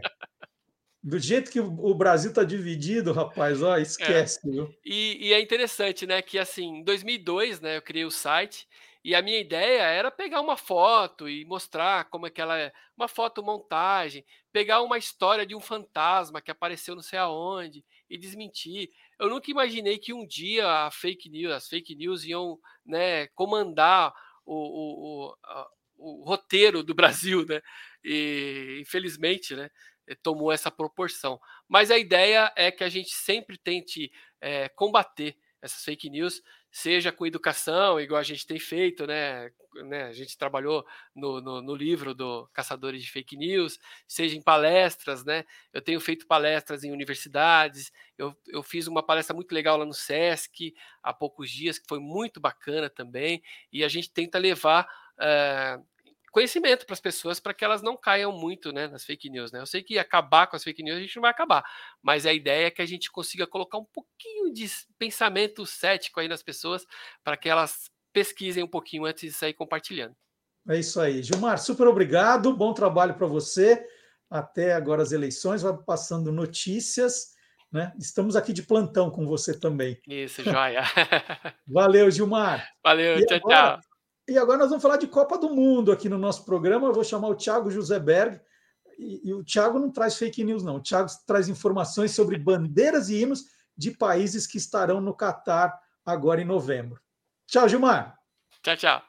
Do jeito que o Brasil está dividido, rapaz, ó, esquece. É. E, e, é interessante, né? Que assim, em 2002, né, eu criei o site e a minha ideia era pegar uma foto e mostrar como é que ela é, uma foto montagem, pegar uma história de um fantasma que apareceu não sei aonde e desmentir. Eu nunca imaginei que um dia a fake news, as fake news iam né, comandar o, o, o, a, o roteiro do Brasil, né? E infelizmente, né? Tomou essa proporção. Mas a ideia é que a gente sempre tente é, combater essas fake news, seja com educação, igual a gente tem feito, né? né? A gente trabalhou no, no, no, livro do Caçadores de Fake News, seja em palestras, né? Eu tenho feito palestras em universidades, eu, eu fiz uma palestra muito legal lá no SESC há poucos dias, que foi muito bacana também, e a gente tenta levar uh, conhecimento para as pessoas para que elas não caiam muito né, nas fake news. Né? Eu sei que acabar com as fake news a gente não vai acabar, mas a ideia é que a gente consiga colocar um pouquinho de pensamento cético aí nas pessoas para que elas pesquisem um pouquinho antes de sair compartilhando. É isso aí. Gilmar, super obrigado, bom trabalho para você. Até agora as eleições, vai passando notícias. Né? Estamos aqui de plantão com você também. Isso, joia. Valeu, Gilmar. Valeu, e tchau, agora, tchau. E agora nós vamos falar de Copa do Mundo aqui no nosso programa. Eu vou chamar o Thiago Joseberg. E, e o Thiago não traz fake news, não. O Thiago traz informações sobre bandeiras e hinos de países que estarão no Catar agora em novembro. Tchau, Gilmar. Tchau, tchau.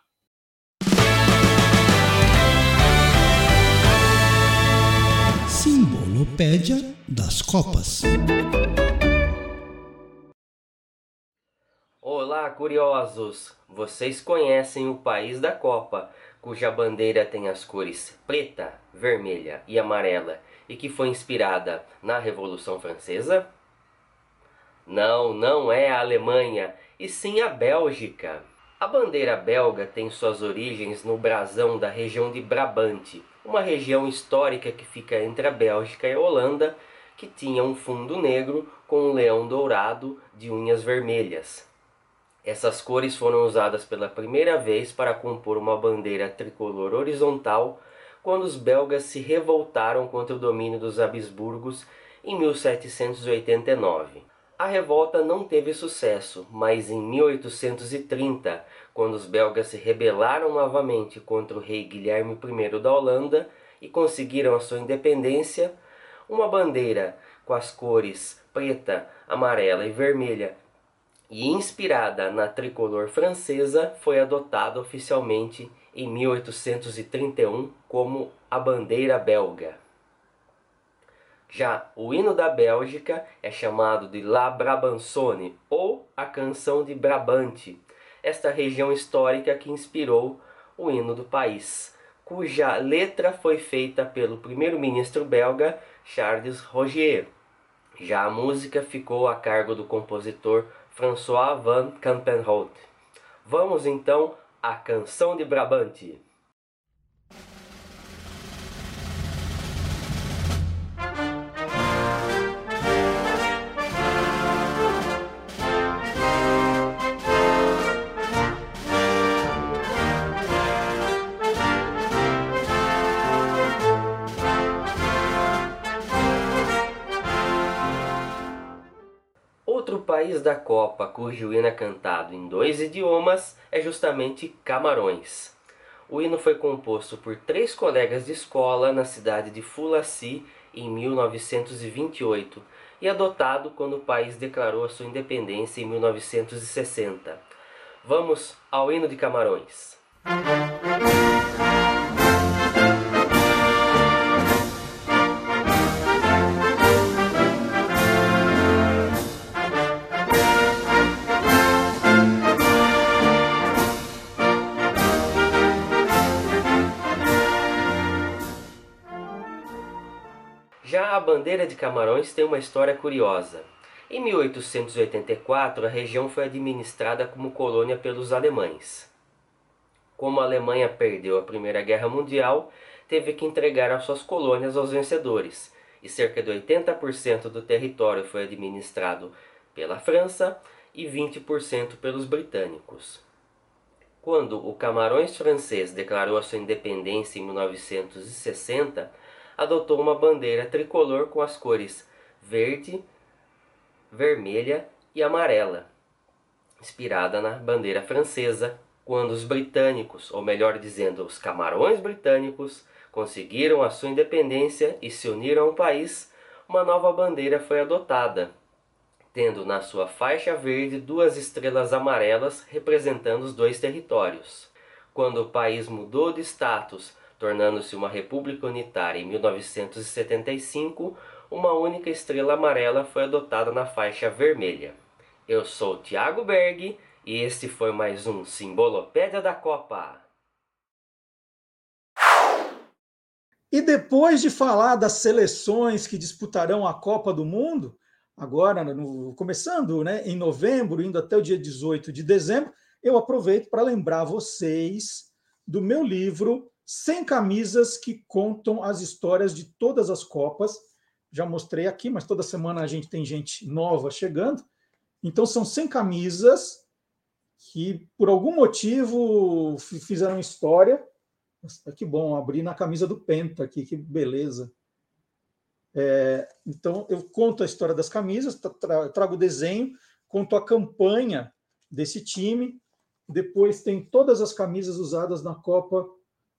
Simbolopédia das Copas. Olá, curiosos! Vocês conhecem o país da Copa, cuja bandeira tem as cores preta, vermelha e amarela e que foi inspirada na Revolução Francesa? Não, não é a Alemanha, e sim a Bélgica. A bandeira belga tem suas origens no brasão da região de Brabante, uma região histórica que fica entre a Bélgica e a Holanda, que tinha um fundo negro com um leão dourado de unhas vermelhas. Essas cores foram usadas pela primeira vez para compor uma bandeira tricolor horizontal quando os belgas se revoltaram contra o domínio dos Habsburgos em 1789. A revolta não teve sucesso, mas em 1830, quando os belgas se rebelaram novamente contra o rei Guilherme I da Holanda e conseguiram a sua independência, uma bandeira com as cores preta, amarela e vermelha e inspirada na tricolor francesa, foi adotada oficialmente em 1831 como a bandeira belga. Já o hino da Bélgica é chamado de La Brabançonne ou a Canção de Brabante, esta região histórica que inspirou o hino do país, cuja letra foi feita pelo primeiro-ministro belga Charles Rogier. Já a música ficou a cargo do compositor François van Campenhout. Vamos então à Canção de Brabante. Da Copa cujo hino é cantado em dois idiomas é justamente Camarões. O hino foi composto por três colegas de escola na cidade de Fulaci em 1928 e adotado quando o país declarou a sua independência em 1960. Vamos ao hino de Camarões. a bandeira de Camarões tem uma história curiosa. Em 1884, a região foi administrada como colônia pelos alemães. Como a Alemanha perdeu a Primeira Guerra Mundial, teve que entregar as suas colônias aos vencedores, e cerca de 80% do território foi administrado pela França e 20% pelos britânicos. Quando o Camarões francês declarou a sua independência em 1960, adotou uma bandeira tricolor com as cores verde, vermelha e amarela, inspirada na bandeira francesa, quando os britânicos, ou melhor dizendo, os camarões britânicos, conseguiram a sua independência e se uniram ao país, uma nova bandeira foi adotada, tendo na sua faixa verde duas estrelas amarelas representando os dois territórios. Quando o país mudou de status tornando-se uma república unitária em 1975, uma única estrela amarela foi adotada na faixa vermelha. Eu sou Thiago Berg e este foi mais um Simbolopédia da Copa. E depois de falar das seleções que disputarão a Copa do Mundo, agora no, começando né, em novembro, indo até o dia 18 de dezembro, eu aproveito para lembrar vocês do meu livro 100 camisas que contam as histórias de todas as Copas. Já mostrei aqui, mas toda semana a gente tem gente nova chegando. Então, são 100 camisas que, por algum motivo, fizeram história. Nossa, que bom, abri na camisa do Penta aqui, que beleza. É, então, eu conto a história das camisas, trago o desenho, conto a campanha desse time. Depois tem todas as camisas usadas na Copa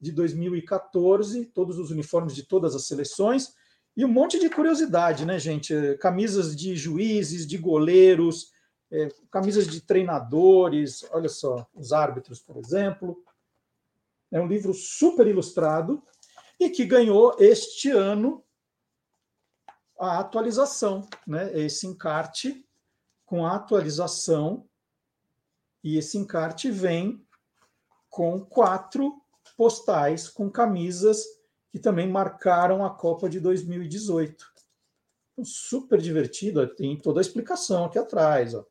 de 2014, todos os uniformes de todas as seleções, E um monte de curiosidade, né, gente? Camisas de juízes, de goleiros, é, camisas de treinadores, olha só, os árbitros, por exemplo. É um livro super ilustrado e que ganhou este ano a atualização, né? Esse encarte com a atualização e esse encarte vem com quatro postais com camisas que também marcaram a Copa de 2018. Então, super divertido, tem toda a explicação aqui atrás, ó.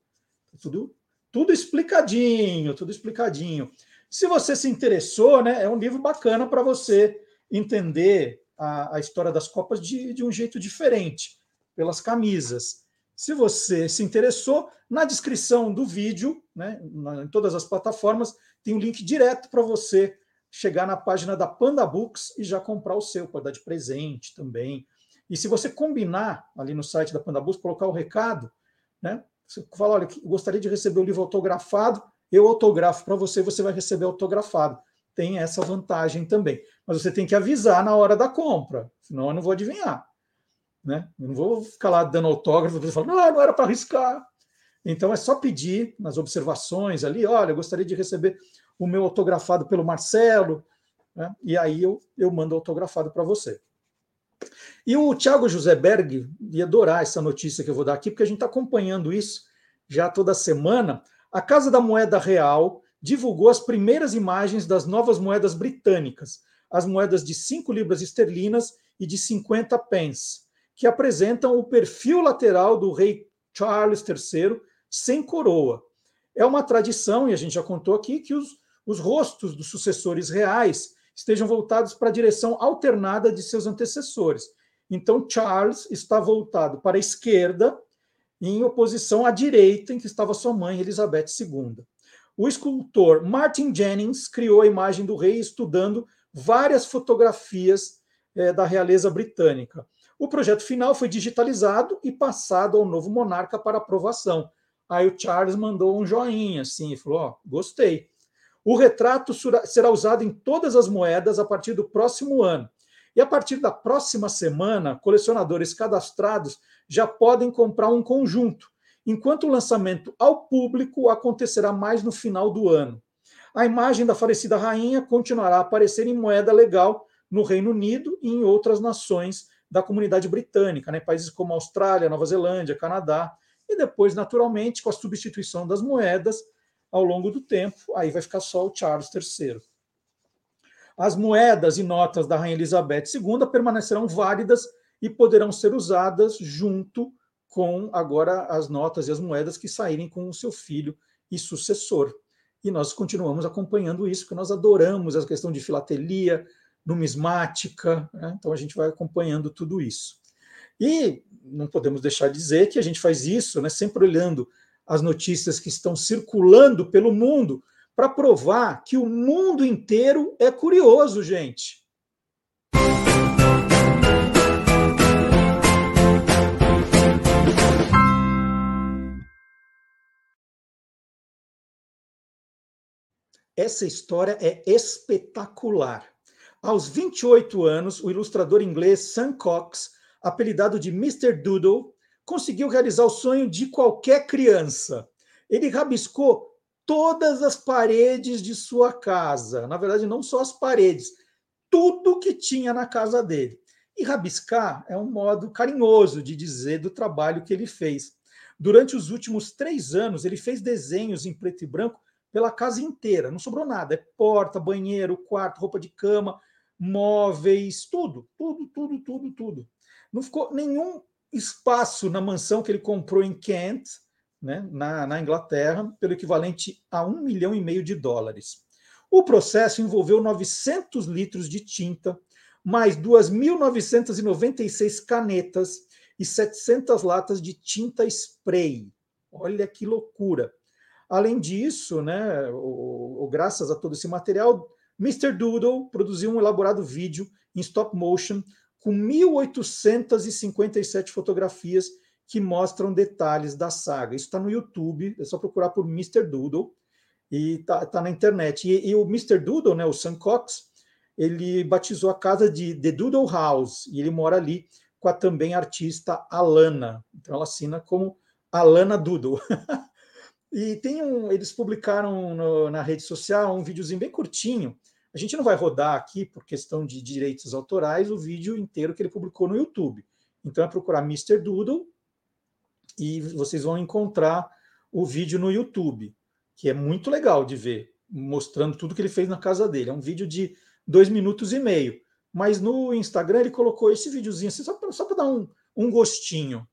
Tudo, tudo explicadinho, tudo explicadinho. Se você se interessou, né, é um livro bacana para você entender a, a, história das Copas de, de um jeito diferente, pelas camisas. Se você se interessou, na descrição do vídeo, né, em todas as plataformas, tem um link direto para você chegar na página da Panda Books e já comprar o seu, pode dar de presente também. E se você combinar ali no site da Panda Books, colocar o recado, né? Você fala, olha, gostaria de receber o livro autografado, eu autografo para você, você vai receber autografado. Tem essa vantagem também. Mas você tem que avisar na hora da compra, senão eu não vou adivinhar. Né? Eu não vou ficar lá dando autógrafo, você fala, não, era para arriscar. Então é só pedir nas observações ali, olha, gostaria de receber o meu autografado pelo Marcelo, né? e aí eu, eu mando autografado para você. E o Thiago José Berg ia adorar essa notícia que eu vou dar aqui, porque a gente está acompanhando isso já toda semana. A Casa da Moeda Real divulgou as primeiras imagens das novas moedas britânicas, as moedas de 5 libras esterlinas e de 50 pence, que apresentam o perfil lateral do rei Charles III sem coroa. É uma tradição, e a gente já contou aqui, que os, os rostos dos sucessores reais estejam voltados para a direção alternada de seus antecessores. Então, Charles está voltado para a esquerda, em oposição à direita, em que estava sua mãe, Elizabeth II. O escultor Martin Jennings criou a imagem do rei estudando várias fotografias é, da realeza britânica. O projeto final foi digitalizado e passado ao novo monarca para aprovação. Aí o Charles mandou um joinha assim e falou: Ó, oh, gostei. O retrato será usado em todas as moedas a partir do próximo ano. E a partir da próxima semana, colecionadores cadastrados já podem comprar um conjunto, enquanto o lançamento ao público acontecerá mais no final do ano. A imagem da falecida rainha continuará a aparecer em moeda legal no Reino Unido e em outras nações da comunidade britânica, né? países como Austrália, Nova Zelândia, Canadá, e depois, naturalmente, com a substituição das moedas, ao longo do tempo, aí vai ficar só o Charles III. As moedas e notas da Rainha Elizabeth II permanecerão válidas e poderão ser usadas junto com agora as notas e as moedas que saírem com o seu filho e sucessor. E nós continuamos acompanhando isso, porque nós adoramos a questão de filatelia, numismática, né? então a gente vai acompanhando tudo isso. E não podemos deixar de dizer que a gente faz isso, né, sempre olhando as notícias que estão circulando pelo mundo para provar que o mundo inteiro é curioso, gente. Essa história é espetacular. Aos 28 anos, o ilustrador inglês Sam Cox, apelidado de Mr. Doodle, conseguiu realizar o sonho de qualquer criança. Ele rabiscou todas as paredes de sua casa. Na verdade, não só as paredes, tudo que tinha na casa dele. E rabiscar é um modo carinhoso de dizer do trabalho que ele fez. Durante os últimos três anos, ele fez desenhos em preto e branco pela casa inteira. Não sobrou nada. É porta, banheiro, quarto, roupa de cama, móveis, tudo, tudo, tudo, tudo, tudo. Não ficou nenhum espaço na mansão que ele comprou em Kent, né, na, na Inglaterra, pelo equivalente a um milhão e meio de dólares. O processo envolveu 900 litros de tinta, mais 2.996 canetas e 700 latas de tinta spray. Olha que loucura! Além disso, né, o, o, graças a todo esse material, Mr. Doodle produziu um elaborado vídeo em stop motion com 1.857 fotografias que mostram detalhes da saga. Isso está no YouTube, é só procurar por Mr. Doodle e está tá na internet. E, e, o Mr. Doodle, né, o Sam Cox, ele batizou a casa de The Doodle House e ele mora ali com a também artista Alana. Então ela assina como Alana Doodle. e tem um, eles publicaram no, na rede social um videozinho bem curtinho. A gente não vai rodar aqui por questão de direitos autorais o vídeo inteiro que ele publicou no YouTube. Então é procurar Mr. Doodle e vocês vão encontrar o vídeo no YouTube, que é muito legal de ver, mostrando tudo que ele fez na casa dele. É um vídeo de dois minutos e meio. Mas no Instagram ele colocou esse videozinho assim, só para dar um, um gostinho.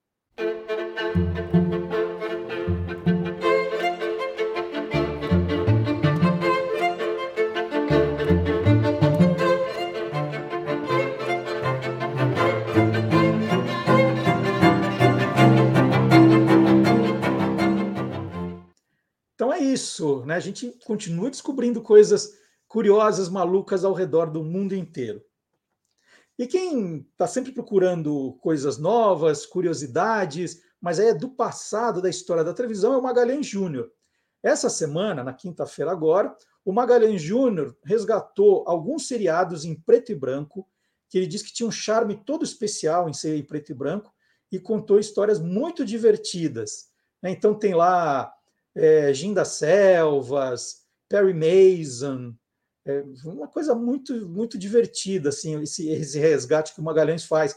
Isso, né? A gente continua descobrindo coisas curiosas, malucas ao redor do mundo inteiro. E quem está sempre procurando coisas novas, curiosidades, mas é do passado da história da televisão, é o Magalhães Júnior. Essa semana, na quinta-feira agora, o Magalhães Júnior resgatou alguns seriados em preto e branco, que ele diz que tinha um charme todo especial em ser em preto e branco, e contou histórias muito divertidas. Né? Então tem lá é, Ginda Selvas, Perry Mason, é uma coisa muito muito divertida assim esse, esse resgate que o Magalhães faz,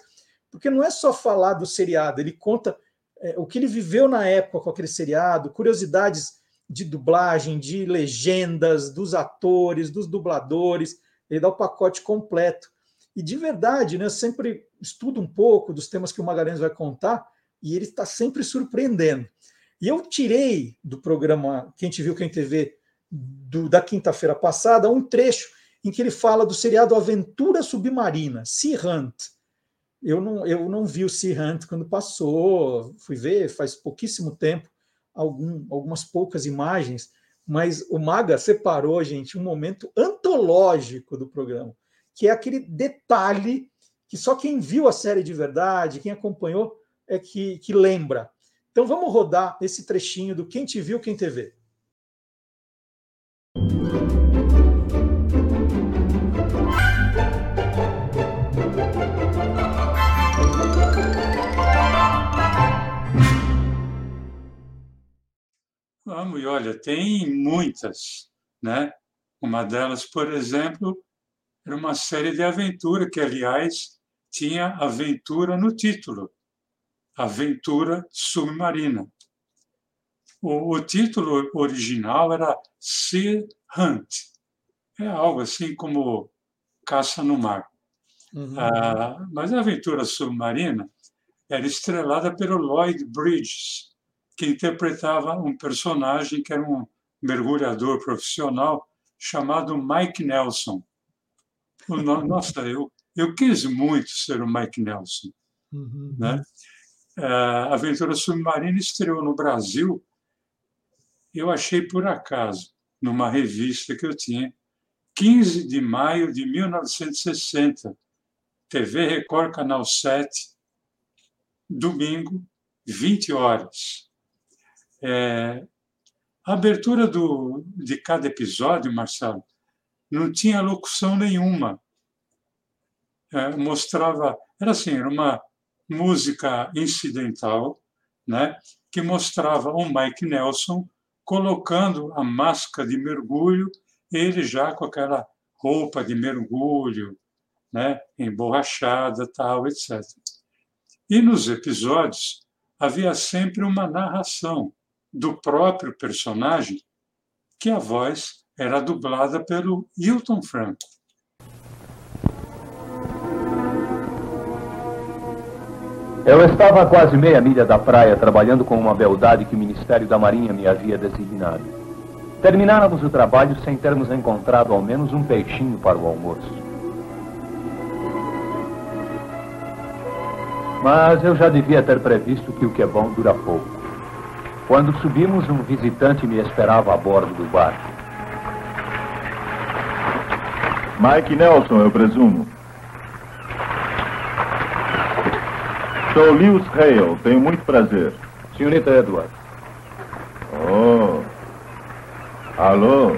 porque não é só falar do seriado, ele conta é, o que ele viveu na época com aquele seriado, curiosidades de dublagem, de legendas, dos atores, dos dubladores, ele dá o pacote completo. E de verdade, né, eu sempre estudo um pouco dos temas que o Magalhães vai contar e ele está sempre surpreendendo. E eu tirei do programa Quem Te Viu, Quem TV, do, da quinta-feira passada, um trecho em que ele fala do seriado Aventura Submarina, Sea Hunt. Eu não, eu não vi o Sea Hunt quando passou, fui ver faz pouquíssimo tempo, algum, algumas poucas imagens, mas o Maga separou, gente, um momento antológico do programa, que é aquele detalhe que só quem viu a série de verdade, quem acompanhou, é que, que lembra. Então vamos rodar esse trechinho do Quem Te Viu, Quem Te Vê. Vamos, e olha, tem muitas, né? Uma delas, por exemplo, era uma série de aventura que, aliás, tinha aventura no título aventura submarina. O, o, título original era Sea Hunt. É algo assim como caça no mar. Uhum. Ah, mas a aventura submarina era estrelada pelo Lloyd Bridges, que interpretava um personagem que era um mergulhador profissional chamado Mike Nelson. Nossa, eu, eu quis muito ser o Mike Nelson. Uhum. Né? A Aventura Submarina estreou no Brasil, eu achei por acaso, numa revista que eu tinha, 15 de maio de 1960, TV Record, Canal 7, domingo, 20 horas. É, a abertura do, de cada episódio, Marcelo, não tinha locução nenhuma. É, mostrava, era assim, era uma música incidental, né, que mostrava o Mike Nelson colocando a máscara de mergulho, ele já com aquela roupa de mergulho, né, emborrachada, tal, etc. E nos episódios havia sempre uma narração do próprio personagem, que a voz era dublada pelo Hilton Franco. Eu estava a quase meia milha da praia trabalhando com uma beldade que o Ministério da Marinha me havia designado. Termináramos o trabalho sem termos encontrado ao menos um peixinho para o almoço. Mas eu já devia ter previsto que o que é bom dura pouco. Quando subimos, um visitante me esperava a bordo do barco. Mike Nelson, eu presumo. Sou Lewis Hale, tenho muito prazer. Senhorita Edward. Oh. Alô?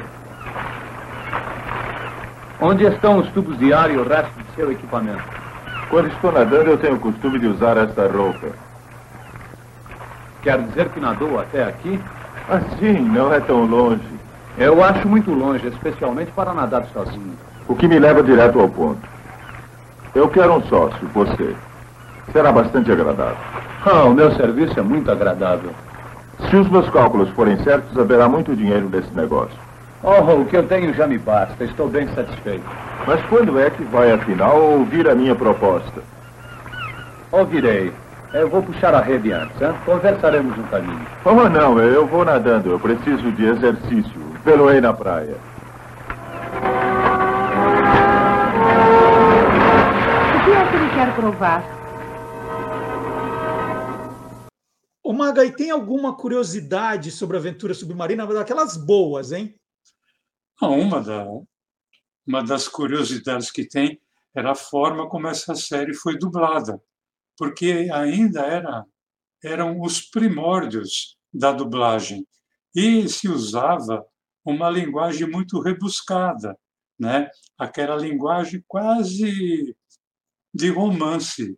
Onde estão os tubos de ar e o resto de seu equipamento? Quando estou nadando, eu tenho o costume de usar esta roupa. Quer dizer que nadou até aqui? Assim, não é tão longe. Eu acho muito longe, especialmente para nadar sozinho. O que me leva direto ao ponto. Eu quero um sócio, você. Será bastante agradável. Ah, o meu serviço é muito agradável. Se os meus cálculos forem certos, haverá muito dinheiro nesse negócio. Oh, o que eu tenho já me basta. Estou bem satisfeito. Mas quando é que vai, afinal, ouvir a minha proposta? Ouvirei. Eu vou puxar a rede antes, hein? Conversaremos no caminho. Oh, não, eu vou nadando. Eu preciso de exercício. Peloei na praia. O que é que ele quer provar? Ô, e tem alguma curiosidade sobre a aventura submarina? Daquelas boas, hein? Uma, da, uma das curiosidades que tem era a forma como essa série foi dublada, porque ainda era, eram os primórdios da dublagem e se usava uma linguagem muito rebuscada, né? aquela linguagem quase de romance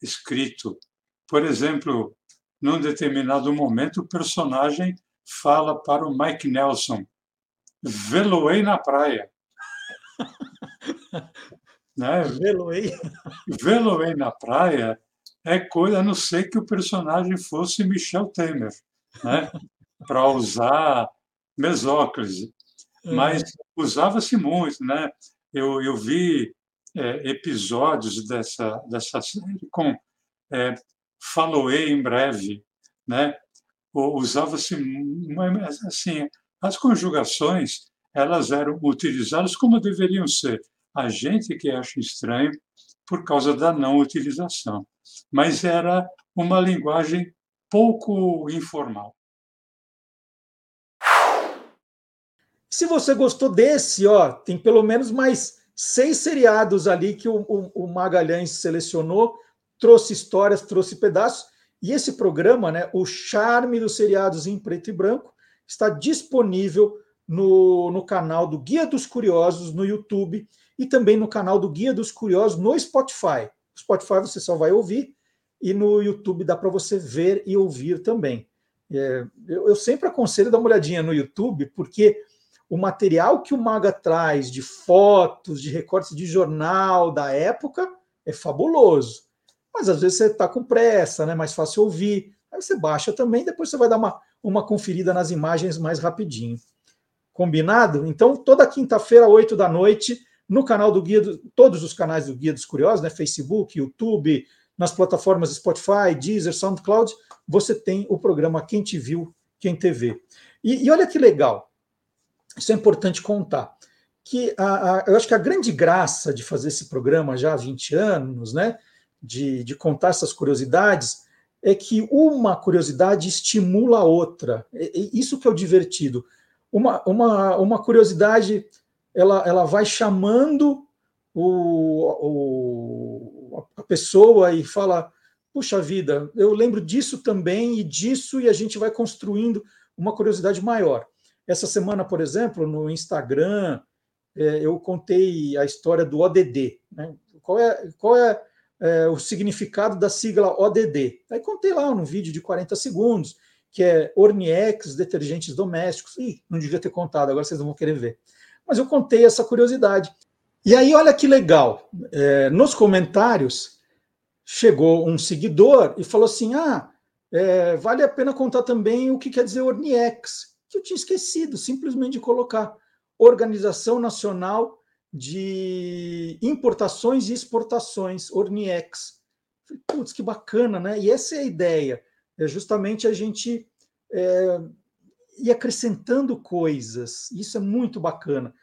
escrito. Por exemplo, num determinado momento, o personagem fala para o Mike Nelson: Veloei na praia. né? Veloei. Veloei na praia é coisa, a não ser que o personagem fosse Michel Temer, né? para usar mesóclise. Mas usava-se muito. Né? Eu, eu vi é, episódios dessa, dessa série com é, Faloei em breve. Né? Usava-se assim, as conjugações elas eram utilizadas como deveriam ser. A gente que acha estranho por causa da não utilização, mas era uma linguagem pouco informal. Se você gostou desse, ó, tem pelo menos mais seis seriados ali que o, o, o Magalhães selecionou, trouxe histórias, trouxe pedaços, e esse programa, né, o charme dos seriados em preto e branco, está disponível no, no canal do Guia dos Curiosos no YouTube e também no canal do Guia dos Curiosos no Spotify. No Spotify você só vai ouvir e no YouTube dá para você ver e ouvir também. É, eu, eu, sempre aconselho dar uma olhadinha no YouTube, porque o material que o Maga traz de fotos, de recortes de jornal da época é fabuloso. Mas às vezes você está com pressa, né? mais fácil ouvir. Aí você baixa também, depois você vai dar uma, uma conferida nas imagens mais rapidinho. Combinado? Então, toda quinta-feira, 8 da noite, no canal do Guia, do, todos os canais do Guia dos Curiosos, né? Facebook, YouTube, nas plataformas Spotify, Deezer, SoundCloud, você tem o programa Quem Te Viu, Quem TV. E, e olha que legal, isso é importante contar, que a, a, eu acho que a grande graça de fazer esse programa já há 20 anos, né? De, de contar essas curiosidades, é que uma curiosidade estimula a outra. Isso que é o divertido. Uma, uma, uma curiosidade, ela, ela vai chamando o, o, a pessoa e fala: puxa vida, eu lembro disso também e disso, e a gente vai construindo uma curiosidade maior. Essa semana, por exemplo, no Instagram, é, eu contei a história do ODD. Né? Qual é, qual é é, o significado da sigla ODD. Aí contei lá num vídeo de 40 segundos, que é Orniex, detergentes domésticos. Ih, não devia ter contado, agora vocês não vão querer ver. Mas eu contei essa curiosidade. E aí, olha que legal, é, nos comentários chegou um seguidor e falou assim: ah, é, vale a pena contar também o que quer dizer Orniex, que eu tinha esquecido simplesmente de colocar. Organização Nacional de importações e exportações, Orniex. Putz, que bacana, né? E essa é a ideia, é justamente a gente é, ir acrescentando coisas. Isso é muito bacana.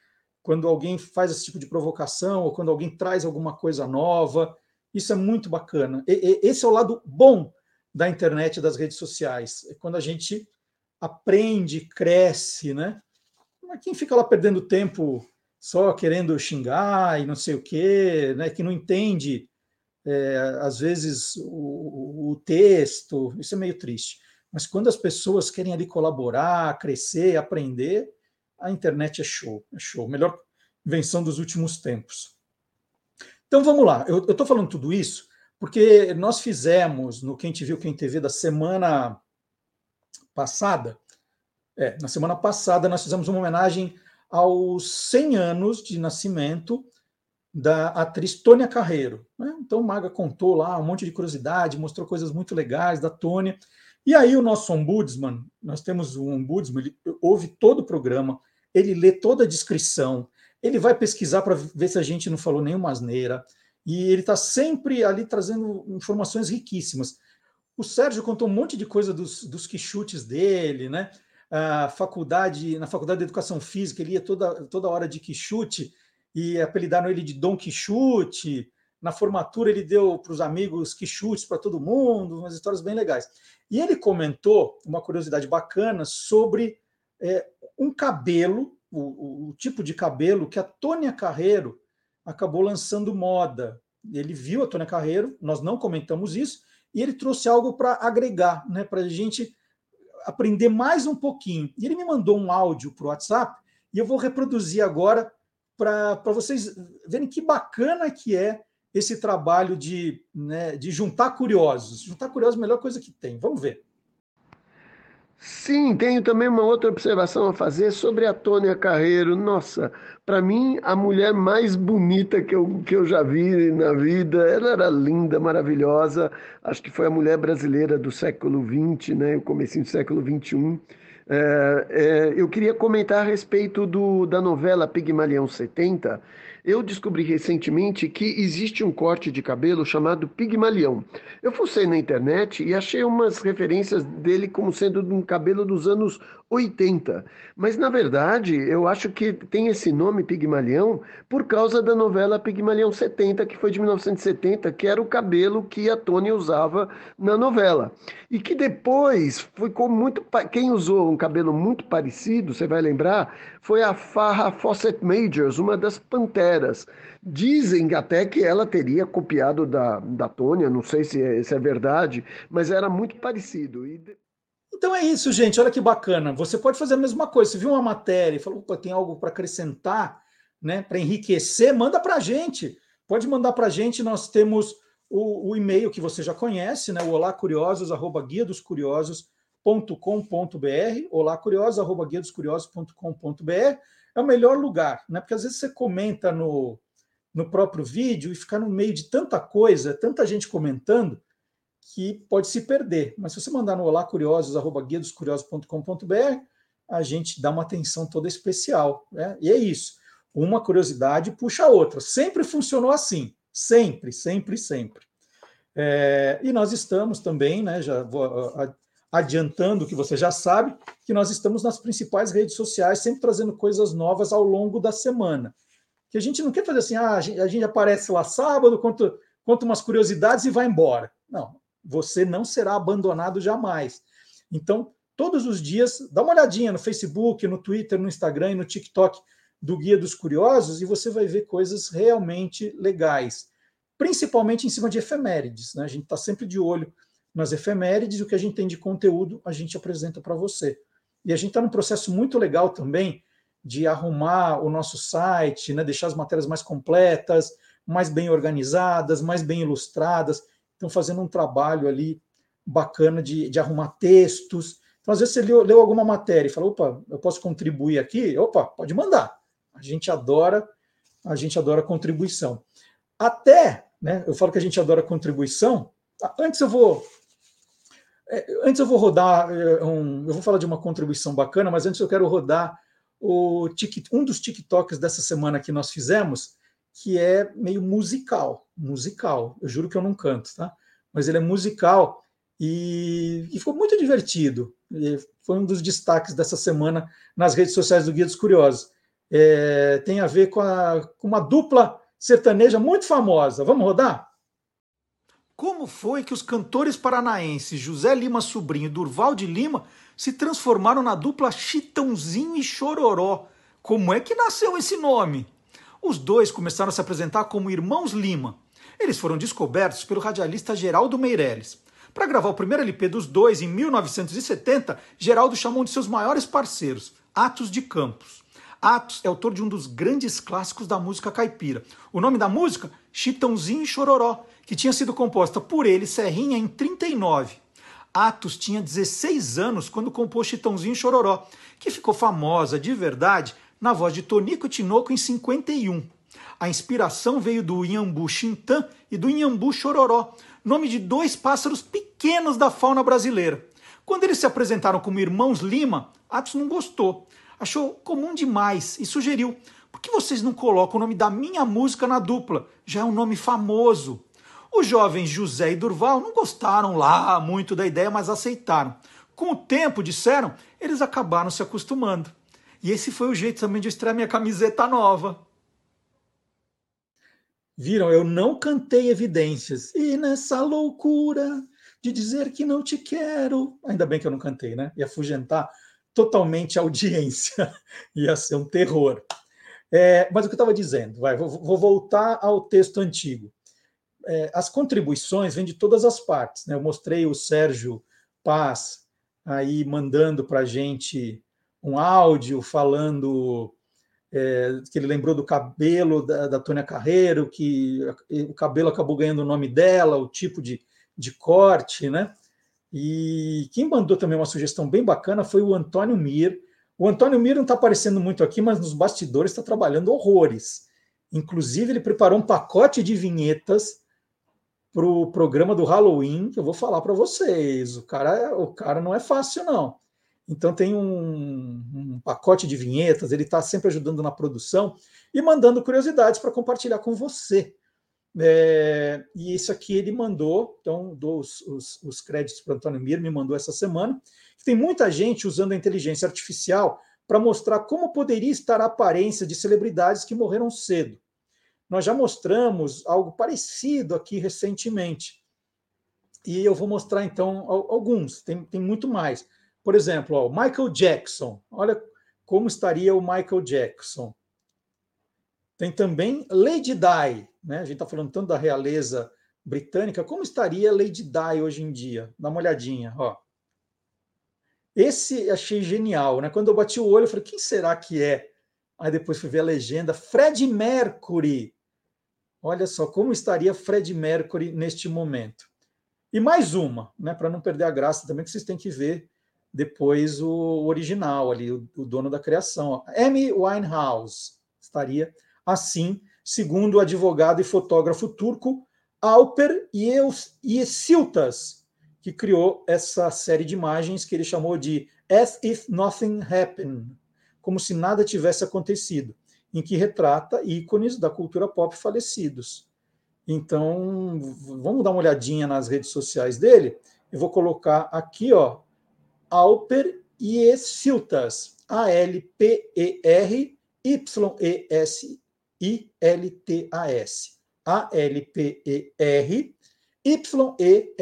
Quando alguém faz esse tipo de provocação, ou quando alguém traz alguma coisa nova, isso é muito bacana. E, e, esse é o lado bom da internet e das redes sociais. É quando a gente aprende, cresce, né? Mas quem fica lá perdendo tempo só querendo xingar e não sei o quê, né, que não entende, é, às vezes, o, o, texto, isso é meio triste. Mas quando as pessoas querem ali colaborar, crescer, aprender, a internet é show, é show. Melhor invenção dos últimos tempos. Então vamos lá, eu estou falando tudo isso porque nós fizemos no Quem Te Viu, Quem TV da semana passada, é, na semana passada nós fizemos uma homenagem aos 100 anos de nascimento da atriz Tônia Carreiro. Né? Então Maga contou lá um monte de curiosidade, mostrou coisas muito legais da Tônia. E aí o nosso ombudsman, nós temos um ombudsman, ele ouve todo o programa, ele lê toda a descrição, ele vai pesquisar para ver se a gente não falou nenhuma asneira, e ele está sempre ali trazendo informações riquíssimas. O Sérgio contou um monte de coisa dos, dos quichutes dele, né? A faculdade, na faculdade de educação física, ele ia toda, toda hora de quichute e apelidaram ele de Dom Quixote. Na formatura, ele deu para os amigos quichutes para todo mundo, umas histórias bem legais. E ele comentou uma curiosidade bacana sobre é, um cabelo, o, o, tipo de cabelo que a Tônia Carreiro acabou lançando moda. Ele viu a Tônia Carreiro, nós não comentamos isso, e ele trouxe algo para agregar, né, para a gente aprender mais um pouquinho. E ele me mandou um áudio para o WhatsApp, e eu vou reproduzir agora para vocês verem que bacana que é esse trabalho de, né, de juntar curiosos. Juntar curiosos é a melhor coisa que tem. Vamos ver. Sim, tenho também uma outra observação a fazer sobre a Tônia Carreiro. Nossa, para mim, a mulher mais bonita que eu, que eu já vi na vida. Ela era linda, maravilhosa. Acho que foi a mulher brasileira do século XX, né? o comecinho do século XXI. É, é, eu queria comentar a respeito do, da novela Pigmalião 70, eu descobri recentemente que existe um corte de cabelo chamado Pigmalião. Eu fucei na internet e achei umas referências dele como sendo um cabelo dos anos 80. Mas, na verdade, eu acho que tem esse nome Pigmalião por causa da novela Pigmalião 70, que foi de 1970, que era o cabelo que a Tony usava na novela. E que depois ficou muito. Quem usou um cabelo muito parecido, você vai lembrar, foi a Farrah Fawcett Majors, uma das Panteras. Dizem até que ela teria copiado da, da Tônia, não sei se é, se é verdade, mas era muito parecido. E... Então é isso, gente. Olha que bacana. Você pode fazer a mesma coisa. Se viu uma matéria e falou, opa, tem algo para acrescentar, né, para enriquecer, manda para a gente. Pode mandar para a gente. Nós temos o, o, e-mail que você já conhece, né, o olá curiosos, guia dos curiosos curiosos.com.br, olá curiosos, guia dos curiosos.com.br, é o melhor lugar, né? Porque às vezes você comenta no, no próprio vídeo e fica no meio de tanta coisa, tanta gente comentando, que pode se perder. Mas se você mandar no olá curiosos, arroba a gente dá uma atenção toda especial. Né? E é isso. Uma curiosidade puxa a outra. Sempre funcionou assim. Sempre, sempre, sempre. É, e nós estamos também, né? Já vou adiantando que você já sabe, que nós estamos nas principais redes sociais, sempre trazendo coisas novas ao longo da semana. Que a gente não quer fazer assim, ah, a gente, a gente aparece lá sábado, conta, conta umas curiosidades e vai embora. Não, você não será abandonado jamais. Então, todos os dias, dá uma olhadinha no Facebook, no Twitter, no Instagram e no TikTok do Guia dos Curiosos e você vai ver coisas realmente legais, principalmente em cima de efemérides. Né? A gente está sempre de olho nas efemérides, o que a gente tem de conteúdo a gente apresenta para você. E a gente está num processo muito legal também de arrumar o nosso site, né, deixar as matérias mais completas, mais bem organizadas, mais bem ilustradas. Estão fazendo um trabalho ali bacana de, de arrumar textos. Então, às vezes, você leu, leu alguma matéria e falou, opa, eu posso contribuir aqui? Opa, pode mandar. A gente adora, a gente adora contribuição. Até, né, eu falo que a gente adora contribuição, antes eu vou é, antes eu vou rodar é, um, eu vou falar de uma contribuição bacana, mas antes eu quero rodar o um dos TikToks dessa semana que nós fizemos, que é meio musical, musical. Eu juro que eu não canto, tá? Mas ele é musical e, e ficou muito divertido. E foi um dos destaques dessa semana nas redes sociais do Guia dos Curiosos. É, tem a ver com, a, com uma dupla sertaneja muito famosa. Vamos rodar? Como foi que os cantores paranaenses José Lima Sobrinho e Durval de Lima se transformaram na dupla Chitãozinho e Chororó? Como é que nasceu esse nome? Os dois começaram a se apresentar como Irmãos Lima. Eles foram descobertos pelo radialista Geraldo Meirelles. Para gravar o primeiro LP dos dois, em 1970, Geraldo chamou um de seus maiores parceiros, Atos de Campos. Atos é autor de um dos grandes clássicos da música caipira. O nome da música? Chitãozinho e Chororó, que tinha sido composta por ele, Serrinha, em 39. Atos tinha 16 anos quando compôs Chitãozinho e Chororó, que ficou famosa de verdade na voz de Tonico Tinoco em 51. A inspiração veio do Inhambu Xintã e do Inhambu Chororó, nome de dois pássaros pequenos da fauna brasileira. Quando eles se apresentaram como irmãos Lima, Atos não gostou achou comum demais e sugeriu: por que vocês não colocam o nome da minha música na dupla? Já é um nome famoso. Os jovens José e Durval não gostaram lá muito da ideia, mas aceitaram. Com o tempo, disseram, eles acabaram se acostumando. E esse foi o jeito também de estrear minha camiseta nova. Viram, eu não cantei evidências. E nessa loucura de dizer que não te quero. Ainda bem que eu não cantei, né? Ia afugentar totalmente audiência. Ia ser um terror. É, mas o que eu estava dizendo, vai, vou, vou, voltar ao texto antigo. É, as contribuições vêm de todas as partes. Né? Eu mostrei o Sérgio Paz aí mandando para a gente um áudio falando é, que ele lembrou do cabelo da, da Tônia Carreiro, que o cabelo acabou ganhando o nome dela, o tipo de, de corte, né? E quem mandou também uma sugestão bem bacana foi o Antônio Mir. O Antônio Mir não está aparecendo muito aqui, mas nos bastidores está trabalhando horrores. Inclusive, ele preparou um pacote de vinhetas para o programa do Halloween, que eu vou falar para vocês. O cara, o cara não é fácil, não. Então tem um, um pacote de vinhetas, ele está sempre ajudando na produção e mandando curiosidades para compartilhar com você. É, e isso aqui ele mandou, então dou os, os, os créditos para Antônio Mir, me mandou essa semana. Tem muita gente usando a inteligência artificial para mostrar como poderia estar a aparência de celebridades que morreram cedo. Nós já mostramos algo parecido aqui recentemente. E eu vou mostrar então alguns, tem, tem muito mais. Por exemplo, ó, Michael Jackson. Olha como estaria o Michael Jackson. Tem também Lady Di, né? A gente está falando tanto da realeza britânica, como estaria Lady Di hoje em dia? Dá uma olhadinha, ó. Esse achei genial, né? Quando eu bati o olho, eu falei, quem será que é? Aí depois fui ver a legenda, Fred Mercury. Olha só como estaria Fred Mercury neste momento. E mais uma, né? Para não perder a graça também, que vocês têm que ver depois o original ali, o, o dono da criação. Amy Winehouse estaria assim segundo o advogado e fotógrafo turco Alper Yesiltas, que criou essa série de imagens que ele chamou de As If Nothing Happened, como se nada tivesse acontecido, em que retrata ícones da cultura pop falecidos. Então, vamos dar uma olhadinha nas redes sociais dele. Eu vou colocar aqui, ó, Alper Yesiltas, A-L-P-E-R Y-E-S I-L-T-A-S. A-L-P-E-R Y-E-S-I-L-T-A-S.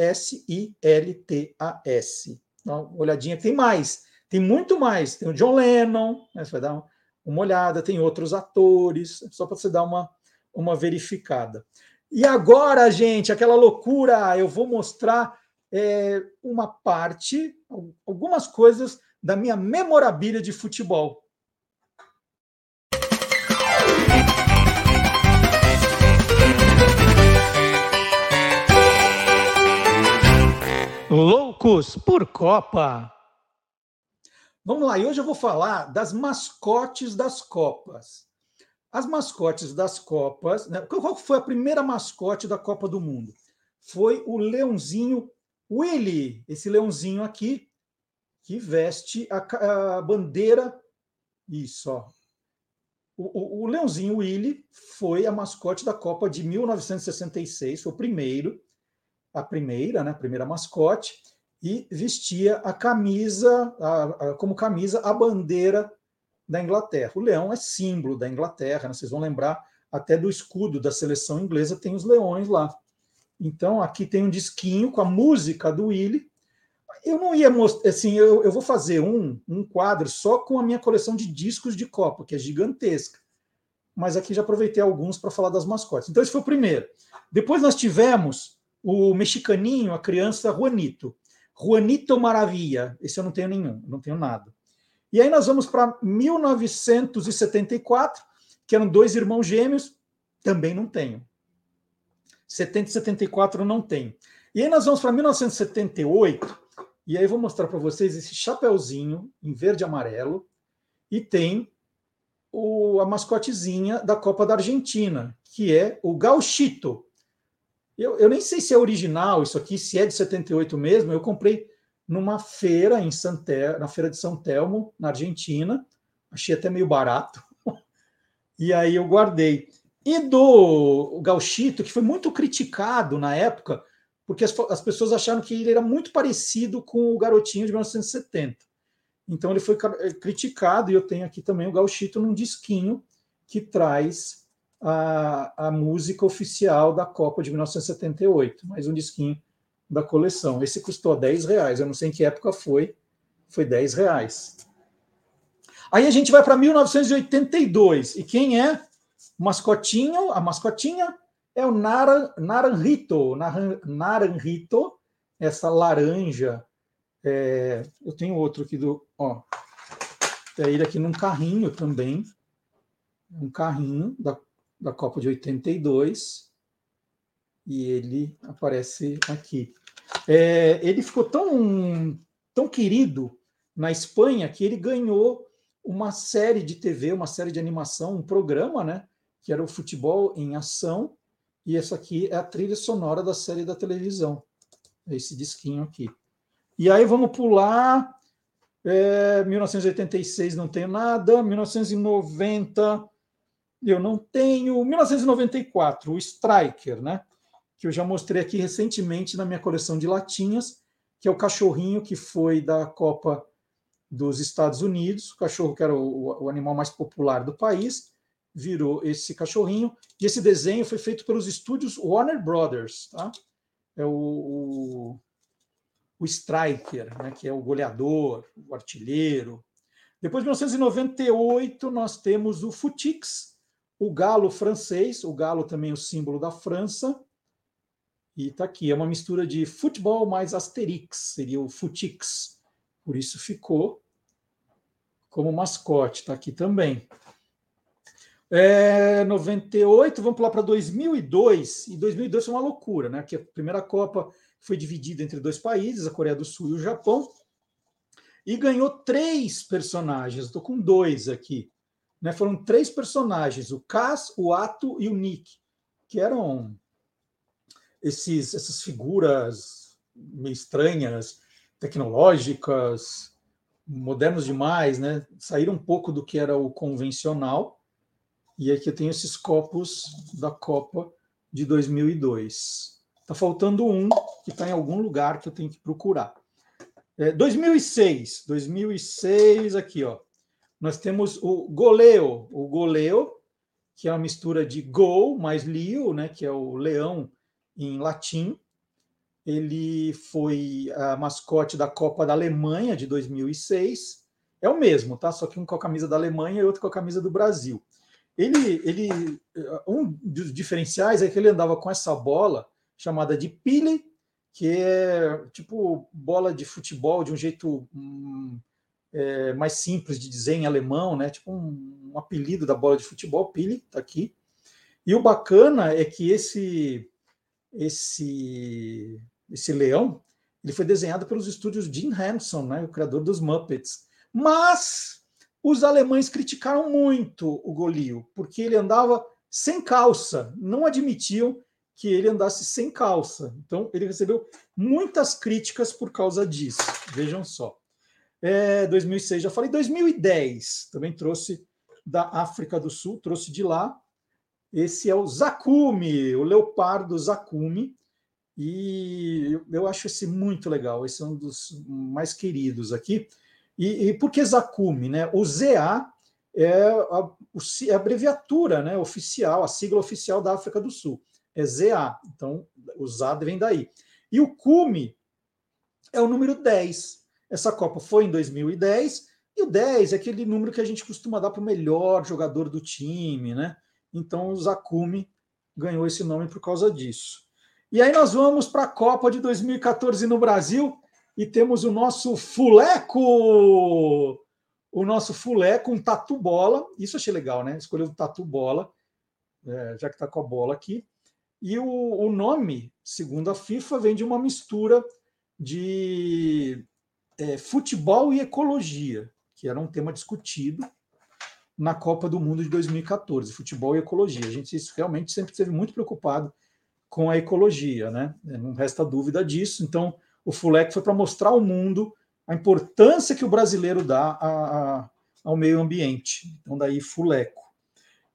Dá uma olhadinha, tem mais, tem muito mais. Tem o John Lennon, né, você vai dar uma olhada, tem outros atores, só para você dar uma, uma verificada. E agora, gente, aquela loucura, eu vou mostrar é, uma parte, algumas coisas da minha memorabilia de futebol. Loucos por Copa. Vamos lá, e hoje eu vou falar das mascotes das Copas. As mascotes das Copas. Né? Qual foi a primeira mascote da Copa do Mundo? Foi o leãozinho Willy, esse leãozinho aqui, que veste a, a bandeira. Isso, ó. O, o, o leãozinho Willy foi a mascote da Copa de 1966, foi o primeiro a primeira, né, a primeira mascote, e vestia a camisa, a, a, como camisa, a bandeira da Inglaterra. O leão é símbolo da Inglaterra, né? vocês vão lembrar até do escudo da seleção inglesa, tem os leões lá. Então, aqui tem um disquinho com a música do Willy. Eu não ia mostrar, assim, eu, eu vou fazer um, um quadro só com a minha coleção de discos de Copa, que é gigantesca. Mas aqui já aproveitei alguns para falar das mascotes. Então, esse foi o primeiro. Depois nós tivemos o mexicaninho, a criança Juanito. Juanito Maravilha. Esse eu não tenho nenhum, não tenho nada. E aí nós vamos para 1974, que eram dois irmãos gêmeos, também não tenho. 70 e 74 não tem. E aí nós vamos para 1978, e aí eu vou mostrar para vocês esse chapeuzinho em verde e amarelo, e tem o, a mascotezinha da Copa da Argentina, que é o Gauchito. Eu, eu nem sei se é original isso aqui, se é de 78 mesmo, eu comprei numa feira em Santé, na feira de São Telmo, na Argentina, achei até meio barato, e aí eu guardei. E do Gauchito, que foi muito criticado na época, porque as, as, pessoas acharam que ele era muito parecido com o garotinho de 1970. Então ele foi criticado, e eu tenho aqui também o Gauchito num disquinho que traz a, a música oficial da Copa de 1978, mais um disquinho da coleção. Esse custou 10 reais, eu não sei em que época foi, foi 10 reais. Aí a gente vai para 1982, e quem é mascotinho? A mascotinha é o Naran, Naranjito, Naranjito, essa laranja. É, eu tenho outro aqui do. Ó, tem ele aqui num carrinho também. Um carrinho da, da Copa de 82. E ele aparece aqui. É, ele ficou tão, tão querido na Espanha que ele ganhou uma série de TV, uma série de animação, um programa, né? Que era o Futebol em Ação, e essa aqui é a trilha sonora da série da televisão. Esse disquinho aqui. E aí vamos pular. É, 1986 não tenho nada. 1990 eu não tenho. 1994, o Striker, né? Que eu já mostrei aqui recentemente na minha coleção de latinhas, que é o cachorrinho que foi da Copa dos Estados Unidos, o cachorro que era o, o animal mais popular do país virou esse cachorrinho. E esse desenho foi feito pelos estúdios Warner Brothers, tá? É o, o, o Striker, né, que é o goleador, o artilheiro. Depois de 1998, nós temos o Futix, o galo francês, o galo também é o símbolo da França. E está aqui, é uma mistura de futebol mais Asterix, seria o Futix. Por isso ficou como mascote, está aqui também. É, 98, vamos pular para 2002. E 2002 foi uma loucura, né? Que a primeira Copa foi dividida entre dois países, a Coreia do Sul e o Japão, e ganhou três personagens. Estou com dois aqui. Né? Foram três personagens: o Kaz, o Ato e o Nick, que eram esses, essas figuras meio estranhas, tecnológicas, modernos demais, né? Saíram um pouco do que era o convencional e aqui eu tenho esses copos da Copa de 2002. Está faltando um que está em algum lugar que eu tenho que procurar. É, 2006, 2006 aqui, ó. Nós temos o Goleo, o Goleo, que é uma mistura de Go mais Leo, né, que é o leão em latim. Ele foi a mascote da Copa da Alemanha de 2006. É o mesmo, tá? Só que um com a camisa da Alemanha e outro com a camisa do Brasil. Ele, ele, um dos diferenciais é que ele andava com essa bola chamada de pile, que é tipo bola de futebol de um jeito hum, é, mais simples de dizer em alemão, né? Tipo um, um apelido da bola de futebol, pile, tá aqui. E o bacana é que esse esse esse leão ele foi desenhado pelos estúdios Jim Henson, né, o criador dos Muppets. Mas os alemães criticaram muito o Golio, porque ele andava sem calça, não admitiam que ele andasse sem calça. Então, ele recebeu muitas críticas por causa disso. Vejam só. É, 2006, já falei. 2010, também trouxe da África do Sul, trouxe de lá. Esse é o Zakumi, o leopardo Zakumi. E eu acho esse muito legal. Esse é um dos mais queridos aqui. E, e por que Zakumi? Né? O ZA é a, é a abreviatura né, oficial, a sigla oficial da África do Sul. É ZA. Então, o ZA vem daí. E o Kumi é o número 10. Essa Copa foi em 2010, e o 10 é aquele número que a gente costuma dar para o melhor jogador do time, né? Então o Zakumi ganhou esse nome por causa disso. E aí nós vamos para a Copa de 2014 no Brasil, e temos o nosso Fuleco, o nosso fulé com tatu bola. Isso achei legal, né? Escolheu o tatu bola, é, já que está com a bola aqui. E o, o, nome, segundo a FIFA, vem de uma mistura de é, futebol e ecologia, que era um tema discutido na Copa do Mundo de 2014, futebol e ecologia. A gente realmente sempre esteve muito preocupado com a ecologia, né? Não resta dúvida disso. Então, o Fulec foi para mostrar ao mundo a importância que o brasileiro dá a, a, ao meio ambiente. Então, daí Fuleco.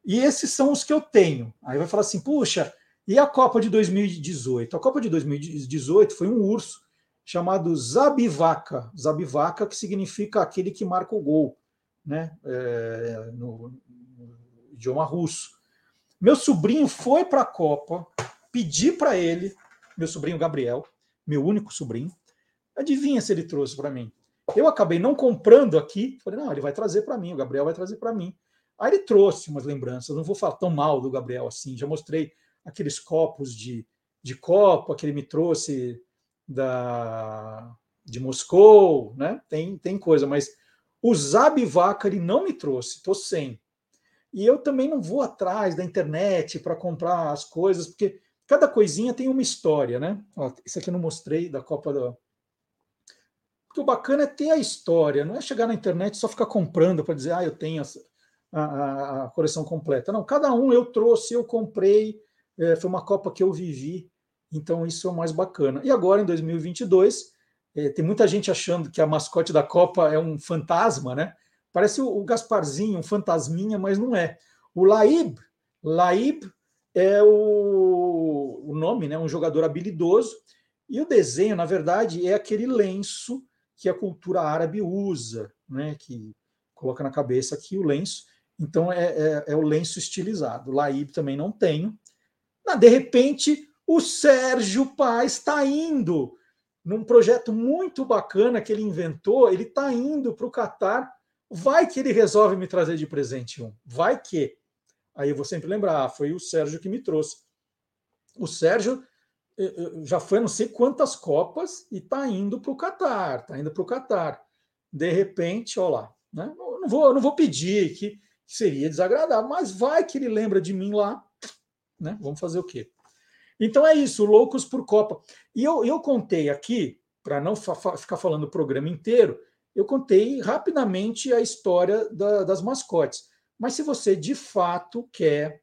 E esses são os que eu tenho. Aí vai falar assim, puxa, e a Copa de 2018? A Copa de 2018 foi um urso chamado Zabivaca. Zabivaca, que significa aquele que marca o gol, né? É, no, no idioma russo. Meu sobrinho foi para a Copa, pedi para ele, meu sobrinho Gabriel, meu único sobrinho, Adivinha se ele trouxe para mim? Eu acabei não comprando aqui. Falei, não, ele vai trazer para mim, o Gabriel vai trazer para mim. Aí ele trouxe umas lembranças. Não vou falar tão mal do Gabriel assim. Já mostrei aqueles copos de, de copa que ele me trouxe da de Moscou, né? Tem, tem coisa, mas o Zab Vaca ele não me trouxe, tô sem. E eu também não vou atrás da internet para comprar as coisas, porque cada coisinha tem uma história, né? Ó, isso aqui eu não mostrei da Copa do, porque o bacana é ter a história, não é chegar na internet e só ficar comprando para dizer, ah, eu tenho a, a, a, coleção completa. Não, cada um eu trouxe, eu comprei, é, foi uma Copa que eu vivi, então isso é o mais bacana. E agora, em 2022, é, tem muita gente achando que a mascote da Copa é um fantasma, né? Parece o Gasparzinho, um fantasminha, mas não é. O Laib, Laib é o, o nome, né? Um jogador habilidoso. E o desenho, na verdade, é aquele lenço que a cultura árabe usa, né, que coloca na cabeça aqui o lenço. Então é, é, é o lenço estilizado. Laíb também não tenho. Mas, de repente, o Sérgio Paz está indo num projeto muito bacana que ele inventou. Ele está indo para o Catar. Vai que ele resolve me trazer de presente um. Vai que. Aí eu vou sempre lembrar, ah, foi o Sérgio que me trouxe. O Sérgio já foi não sei quantas Copas e está indo para o Catar, está indo para o Catar. De repente, olha lá, né? não, vou, não vou pedir que seria desagradável, mas vai que ele lembra de mim lá, né? Vamos fazer o quê? Então é isso, loucos por Copa. E eu, eu contei aqui, para não fa ficar falando o programa inteiro, eu contei rapidamente a história da, das mascotes. Mas se você de fato quer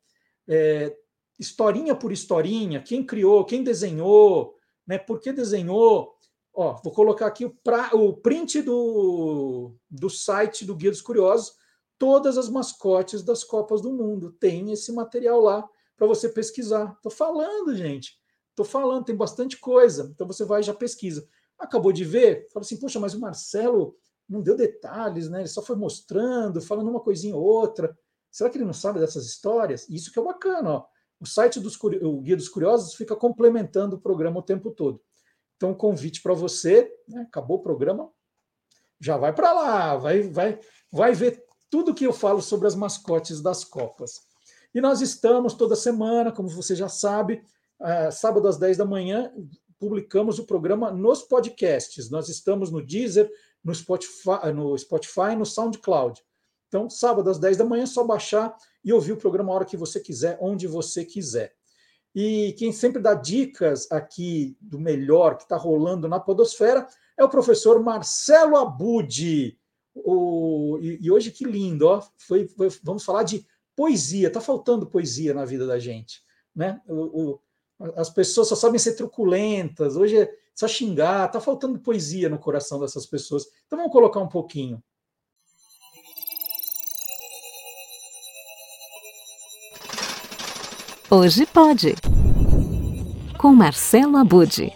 é, historinha por historinha, quem criou, quem desenhou, né, por que desenhou. Ó, vou colocar aqui o, pra, o print do, do site do Guia dos Curiosos, todas as mascotes das Copas do Mundo. Tem esse material lá para você pesquisar. Estou falando, gente. Estou falando, tem bastante coisa. Então você vai e já pesquisa. Acabou de ver? Fala assim, poxa, mas o Marcelo não deu detalhes, né? Ele só foi mostrando, falando uma coisinha ou outra. Será que ele não sabe dessas histórias? Isso que é bacana, ó. O site dos o Guia dos Curiosos fica complementando o programa o tempo todo. Então, convite para você, né? acabou o programa, já vai para lá, vai, vai, vai ver tudo que eu falo sobre as mascotes das Copas. E nós estamos toda semana, como você já sabe, é, sábado às 10 da manhã, publicamos o programa nos podcasts. Nós estamos no Deezer, no Spotify, no Spotify no SoundCloud. Então, sábado às 10 da manhã, é só baixar e ouvir o programa a hora que você quiser, onde você quiser. E quem sempre dá dicas aqui do melhor que está rolando na Podosfera é o professor Marcelo Abud. O, e, e, hoje que lindo, ó, foi, foi, vamos falar de poesia. Está faltando poesia na vida da gente. Né? O, o, as pessoas só sabem ser truculentas, hoje é só xingar, está faltando poesia no coração dessas pessoas. Então vamos colocar um pouquinho. Hoje pode. Com Marcelo Abude.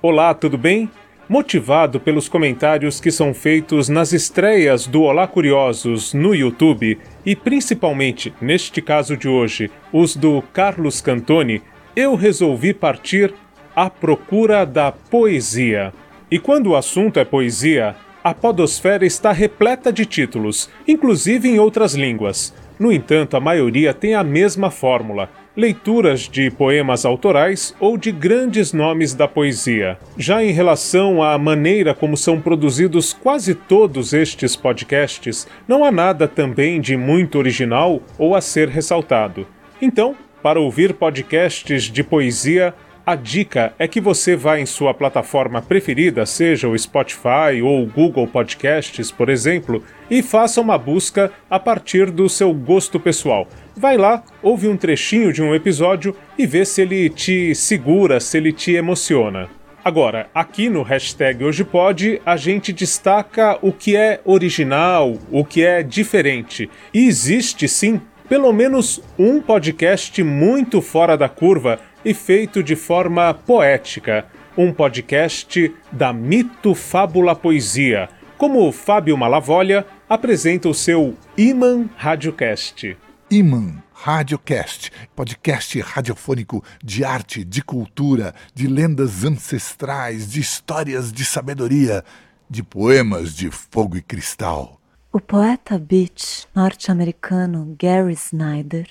Olá, tudo bem? Motivado pelos comentários que são feitos nas estreias do Olá Curiosos no YouTube e principalmente, neste caso de hoje, os do Carlos Cantoni, eu resolvi partir à procura da poesia. E quando o assunto é poesia, a Podosfera está repleta de títulos, inclusive em outras línguas. No entanto, a maioria tem a mesma fórmula. leituras de poemas autorais ou de grandes nomes da poesia. Já em relação à maneira como são produzidos quase todos estes podcasts, não há nada também de muito original ou a ser ressaltado. Então, para ouvir podcasts de poesia, a dica é que você vá em sua plataforma preferida, seja o Spotify ou o Google Podcasts, por exemplo, e faça uma busca a partir do seu gosto pessoal. Vai lá, ouve um trechinho de um episódio e vê se ele te segura, se ele te emociona. Agora, aqui no hashtag Hoje Pode, a gente destaca o que é original, o que é diferente. E existe sim pelo menos um podcast muito fora da curva e feito de forma poética, um podcast da Mito Fábula Poesia, como Fábio Malavolha apresenta o seu Iman Radiocast. Iman Radiocast, podcast radiofônico de arte, de cultura, de lendas ancestrais, de histórias de sabedoria, de poemas de fogo e cristal. O poeta beat norte-americano Gary Snyder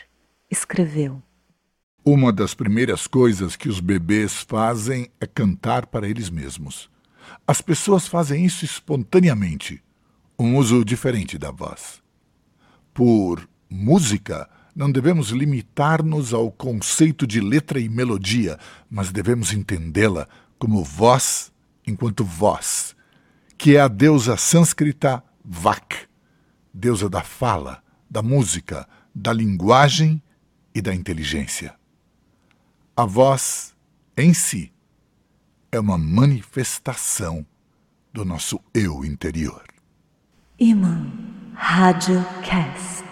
escreveu: Uma das primeiras coisas que os bebês fazem é cantar para eles mesmos. As pessoas fazem isso espontaneamente, um uso diferente da voz. Por música, não devemos limitar-nos ao conceito de letra e melodia, mas devemos entendê-la como voz enquanto voz, que é a deusa sânscrita Vak, deusa da fala, da música, da linguagem e da inteligência. A voz, em si, é uma manifestação do nosso eu interior. Iman Radiocast.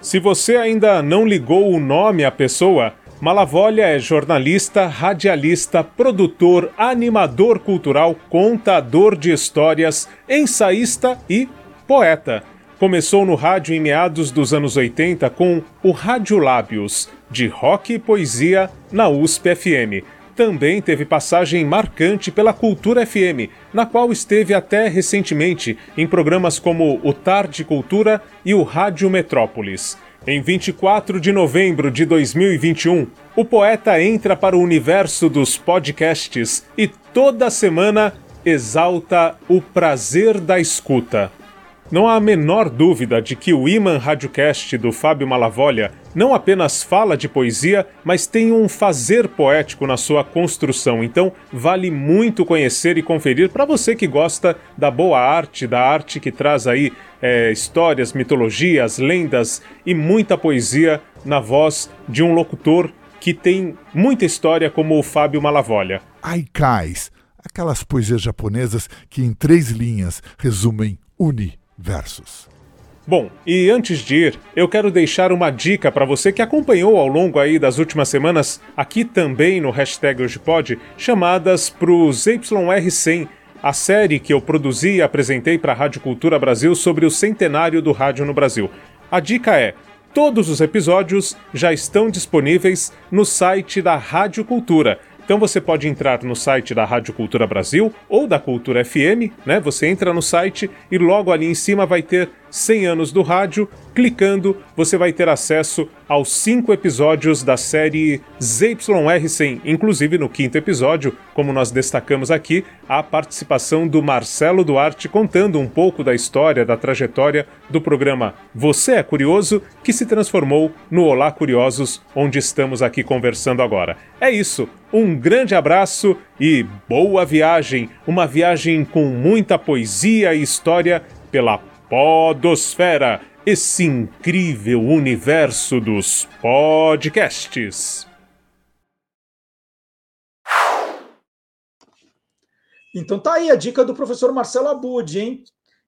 Se você ainda não ligou o nome à pessoa, Malavolha é jornalista, radialista, produtor, animador cultural, contador de histórias, ensaísta e poeta. Começou no rádio em meados dos anos 80 com o Rádio Lábios, de rock e poesia na USP FM. Também teve passagem marcante pela Cultura FM, na qual esteve até recentemente em programas como o Tarde Cultura e o Rádio Metrópolis. Em 24 de novembro de 2021, o poeta entra para o universo dos podcasts e toda semana exalta o prazer da escuta. Não há a menor dúvida de que o Iman Radiocast do Fábio Malavolha não apenas fala de poesia, mas tem um fazer poético na sua construção. Então, vale muito conhecer e conferir para você que gosta da boa arte, da arte que traz aí é, histórias, mitologias, lendas e muita poesia na voz de um locutor que tem muita história como o Fábio Malavolha. Aikais, aquelas poesias japonesas que em três linhas resumem universos. Bom, e antes de ir, eu quero deixar uma dica para você que acompanhou ao longo aí das últimas semanas, aqui também no hashtag Hoje Pode, chamadas pros YR100, a série que eu produzi e apresentei para a Rádio Cultura Brasil sobre o centenário do rádio no Brasil. A dica é: todos os episódios já estão disponíveis no site da Rádio Cultura. Então você pode entrar no site da Rádio Cultura Brasil ou da Cultura FM, né? Você entra no site e logo ali em cima vai ter 100 anos do rádio. Clicando, você vai ter acesso aos cinco episódios da série ZYR100, inclusive no quinto episódio, como nós destacamos aqui, a participação do Marcelo Duarte contando um pouco da história, da trajetória do programa Você é Curioso, que se transformou no Olá Curiosos, onde estamos aqui conversando agora. É isso, um grande abraço e boa viagem, uma viagem com muita poesia e história pela Podosfera, esse incrível universo dos podcasts. Então tá aí a dica do professor Marcelo Abud, hein?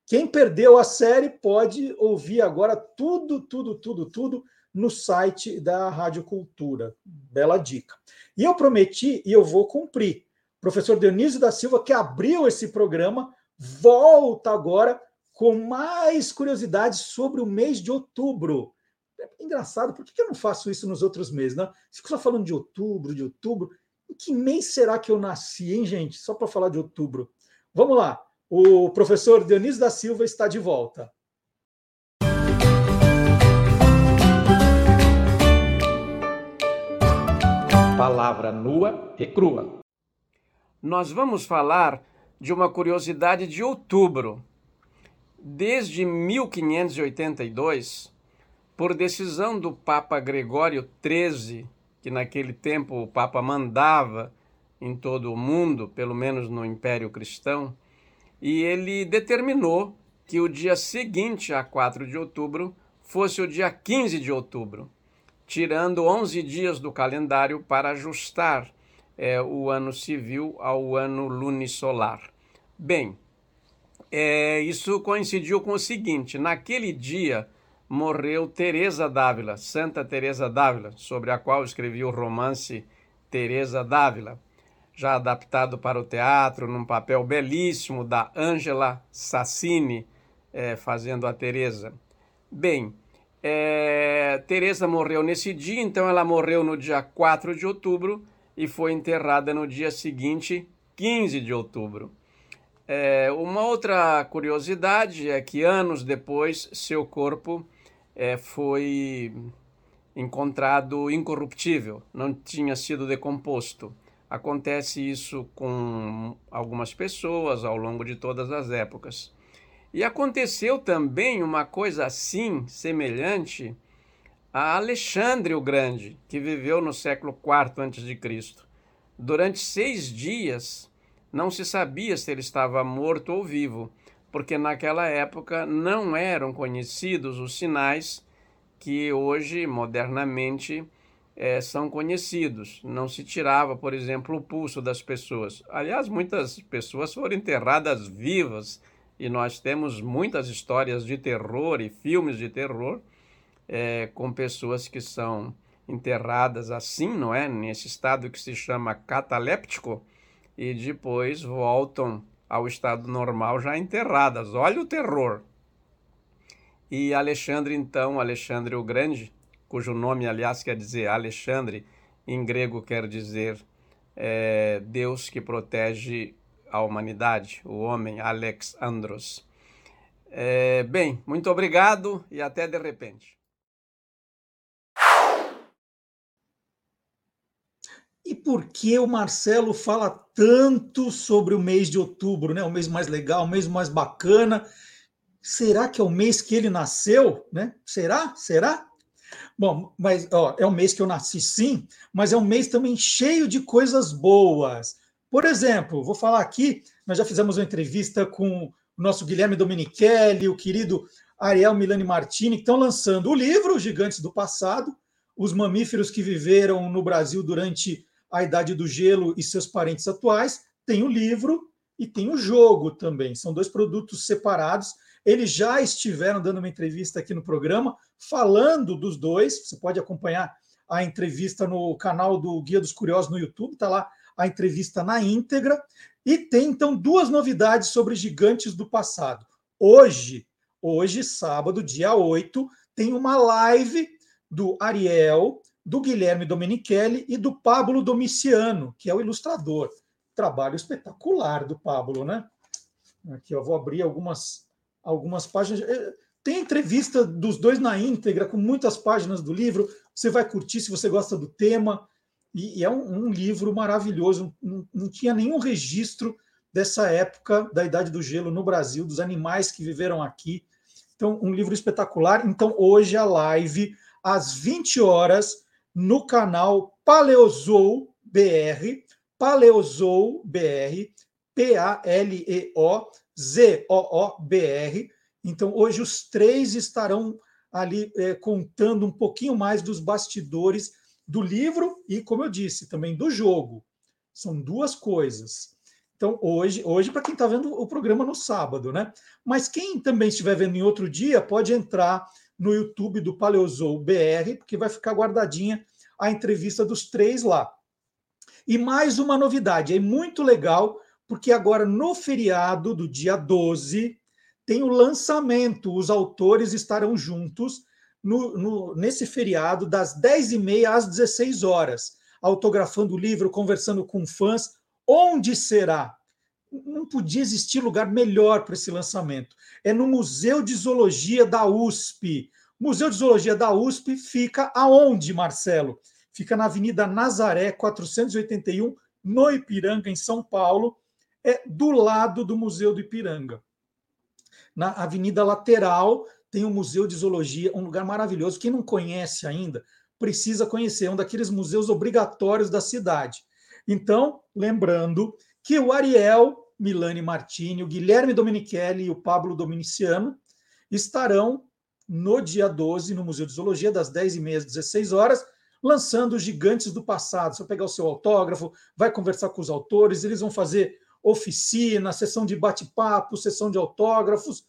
Quem perdeu a série pode ouvir agora tudo, tudo, tudo, tudo no site da Rádio Cultura. Bela dica. E eu prometi e eu vou cumprir. Professor Dionísio da Silva, que abriu esse programa, volta agora com mais curiosidades sobre o mês de outubro. É engraçado, por que eu não faço isso nos outros meses? Não? Fico só falando de outubro, de outubro. Em que mês será que eu nasci, hein, gente? Só para falar de outubro. Vamos lá. O professor Dionísio da Silva está de volta. Palavra nua e crua. Nós vamos falar de uma curiosidade de outubro. Desde 1582, por decisão do Papa Gregório XIII, que naquele tempo o Papa mandava em todo o mundo, pelo menos no Império Cristão, e ele determinou que o dia seguinte a 4 de outubro fosse o dia 15 de outubro, tirando 11 dias do calendário para ajustar é, o ano civil ao ano lunisolar. Bem, é, isso coincidiu com o seguinte: naquele dia morreu Teresa d'Ávila, Santa Teresa d'Ávila, sobre a qual escrevi o romance Teresa d'Ávila, já adaptado para o teatro num papel belíssimo da Angela Sassini, é, fazendo a Teresa. Bem, é, Teresa morreu nesse dia, então ela morreu no dia 4 de outubro e foi enterrada no dia seguinte, 15 de outubro. É, uma outra curiosidade é que anos depois seu corpo é, foi encontrado incorruptível, não tinha sido decomposto. Acontece isso com algumas pessoas ao longo de todas as épocas. E aconteceu também uma coisa assim, semelhante, a Alexandre o Grande, que viveu no século IV a.C. Durante seis dias, não se sabia se ele estava morto ou vivo, porque naquela época não eram conhecidos os sinais que hoje, modernamente, é, são conhecidos. Não se tirava, por exemplo, o pulso das pessoas. Aliás, muitas pessoas foram enterradas vivas e nós temos muitas histórias de terror e filmes de terror é, com pessoas que são enterradas assim, não é? Nesse estado que se chama cataléptico e depois voltam ao estado normal já enterradas. Olha o terror. E Alexandre, então, Alexandre o Grande, cujo nome, aliás, quer dizer Alexandre, em grego quer dizer é, Deus que protege a humanidade, o homem, Alex Andros. É, bem, muito obrigado e até de repente. E por que o Marcelo fala tanto sobre o mês de outubro, né? O mês mais legal, o mês mais bacana. Será que é o mês que ele nasceu, né? Será? Será? Bom, mas ó, é o mês que eu nasci, sim, mas é um mês também cheio de coisas boas. Por exemplo, vou falar aqui, nós já fizemos uma entrevista com o nosso Guilherme Domenichelli, o querido Ariel Milani Martini, que estão lançando o livro Gigantes do Passado, os mamíferos que viveram no Brasil durante a Idade do Gelo e seus parentes atuais, tem o livro e tem o jogo também. São dois produtos separados. Eles já estiveram dando uma entrevista aqui no programa, falando dos dois. Você pode acompanhar a entrevista no canal do Guia dos Curiosos no YouTube, está lá a entrevista na íntegra. E tem então duas novidades sobre gigantes do passado. Hoje, hoje, sábado, dia 8, tem uma live do Ariel do Guilherme Domenichelli e do Pablo Domiciano, que é o ilustrador. Trabalho espetacular do Pablo, né? Aqui eu vou abrir algumas, algumas páginas. É, tem entrevista dos dois na íntegra, com muitas páginas do livro. Você vai curtir se você gosta do tema. E, e é um, um, livro maravilhoso. Não, não tinha nenhum registro dessa época da Idade do Gelo no Brasil, dos animais que viveram aqui. Então, um livro espetacular. Então, hoje a live, às 20 horas, no canal Paleozou BR, Paleozou BR, P-A-L-E-O-Z-O-O-B-R. Então, hoje os três estarão ali é, contando um pouquinho mais dos bastidores do livro e, como eu disse, também do jogo. São duas coisas. Então, hoje, hoje para quem está vendo o programa no sábado, né? Mas quem também estiver vendo em outro dia, pode entrar no YouTube do Paleozou BR, porque vai ficar guardadinha a entrevista dos três lá. E mais uma novidade, é muito legal, porque agora no feriado do dia 12 tem o lançamento, os autores estarão juntos no, no, nesse feriado, das 10h30 às 16 horas, autografando o livro, conversando com fãs. Onde será? Não podia existir lugar melhor para esse lançamento. É no Museu de Zoologia da USP. Museu de Zoologia da USP fica aonde, Marcelo? fica na Avenida Nazaré, 481, no Ipiranga, em São Paulo, é do lado do Museu do Ipiranga. Na avenida lateral tem o Museu de Zoologia, um lugar maravilhoso. Quem não conhece ainda, precisa conhecer, é um daqueles museus obrigatórios da cidade. Então, lembrando que o Ariel Milani Martini, o Guilherme Domenichelli e o Pablo Dominiciano estarão no dia 12 no Museu de Zoologia, das 10h30 às 16 horas, lançando os gigantes do passado. Você vai pegar o seu autógrafo, vai conversar com os autores, eles vão fazer oficina, sessão de bate-papo, sessão de autógrafos.